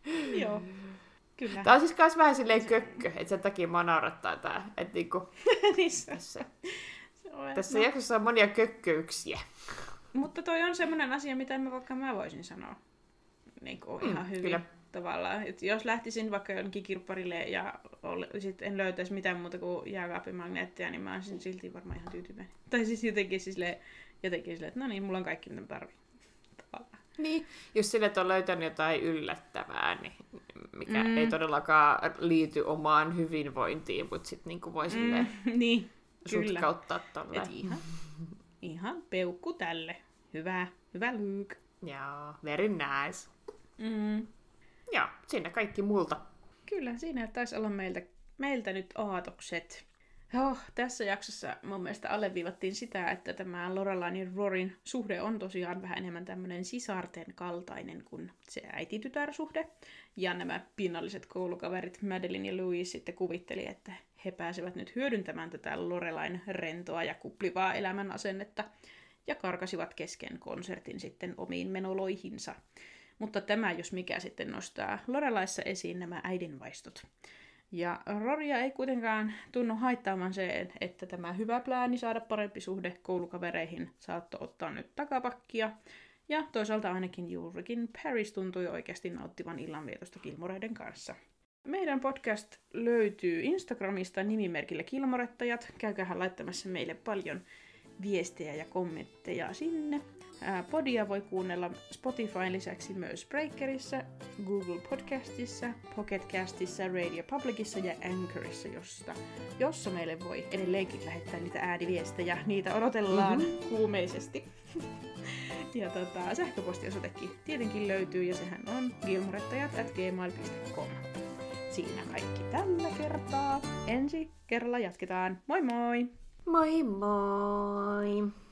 Joo, kyllä. Tämä on siis myös vähän silleen kökkö, että sen takia mua naurattaa tää. Että niinku, tässä, tässä no. jaksossa on monia kökköyksiä. Mutta toi on semmoinen asia, mitä mä vaikka mä voisin sanoa. Niin kuin mm, ihan hyvin. Kyllä tavallaan. Et jos lähtisin vaikka jonnekin kirpparille ja sit en löytäisi mitään muuta kuin jääkaapimagneetteja, niin mä olisin silti varmaan ihan tyytyväinen. Tai siis jotenkin, sille, jotenkin sille, että no niin, mulla on kaikki mitä tarvii. Tavallaan. Niin, jos sille on löytänyt jotain yllättävää, niin mikä mm. ei todellakaan liity omaan hyvinvointiin, mutta sitten niinku voi sille mm, niin, sutkauttaa tolle. ihan, ihan peukku tälle. Hyvä, hyvä Luke. Joo, very nice. Mm. Joo, siinä kaikki multa. Kyllä, siinä taisi olla meiltä, meiltä nyt aatokset. Joo, tässä jaksossa mun mielestä alleviivattiin sitä, että tämä Lorelain ja Rorin suhde on tosiaan vähän enemmän tämmöinen sisarten kaltainen kuin se äiti-tytär-suhde. Ja nämä pinnalliset koulukaverit Madeline ja Louis sitten kuvitteli, että he pääsevät nyt hyödyntämään tätä Lorelain rentoa ja kuplivaa elämän asennetta ja karkasivat kesken konsertin sitten omiin menoloihinsa. Mutta tämä, jos mikä sitten nostaa Lorelaissa esiin nämä äidinvaistot. Ja Roria ei kuitenkaan tunnu haittaamaan se, että tämä hyvä plääni saada parempi suhde koulukavereihin saattoi ottaa nyt takapakkia. Ja toisaalta ainakin juurikin Paris tuntui oikeasti nauttivan illanvietosta Kilmoreiden kanssa. Meidän podcast löytyy Instagramista nimimerkillä Kilmorettajat. Käykää laittamassa meille paljon viestejä ja kommentteja sinne. Podia voi kuunnella Spotifyn lisäksi myös Breakerissa, Google Podcastissa, Pocketcastissa, Radio Publicissa ja Anchorissa, josta, jossa meille voi edelleenkin lähettää niitä ääniviestejä. Niitä odotellaan mm-hmm. kuumeisesti. ja tota, sähköpostiosoitekin tietenkin löytyy ja sehän on gilmorettajat.gmail.com. Siinä kaikki tällä kertaa. Ensi kerralla jatketaan. Moi moi! Moi moi!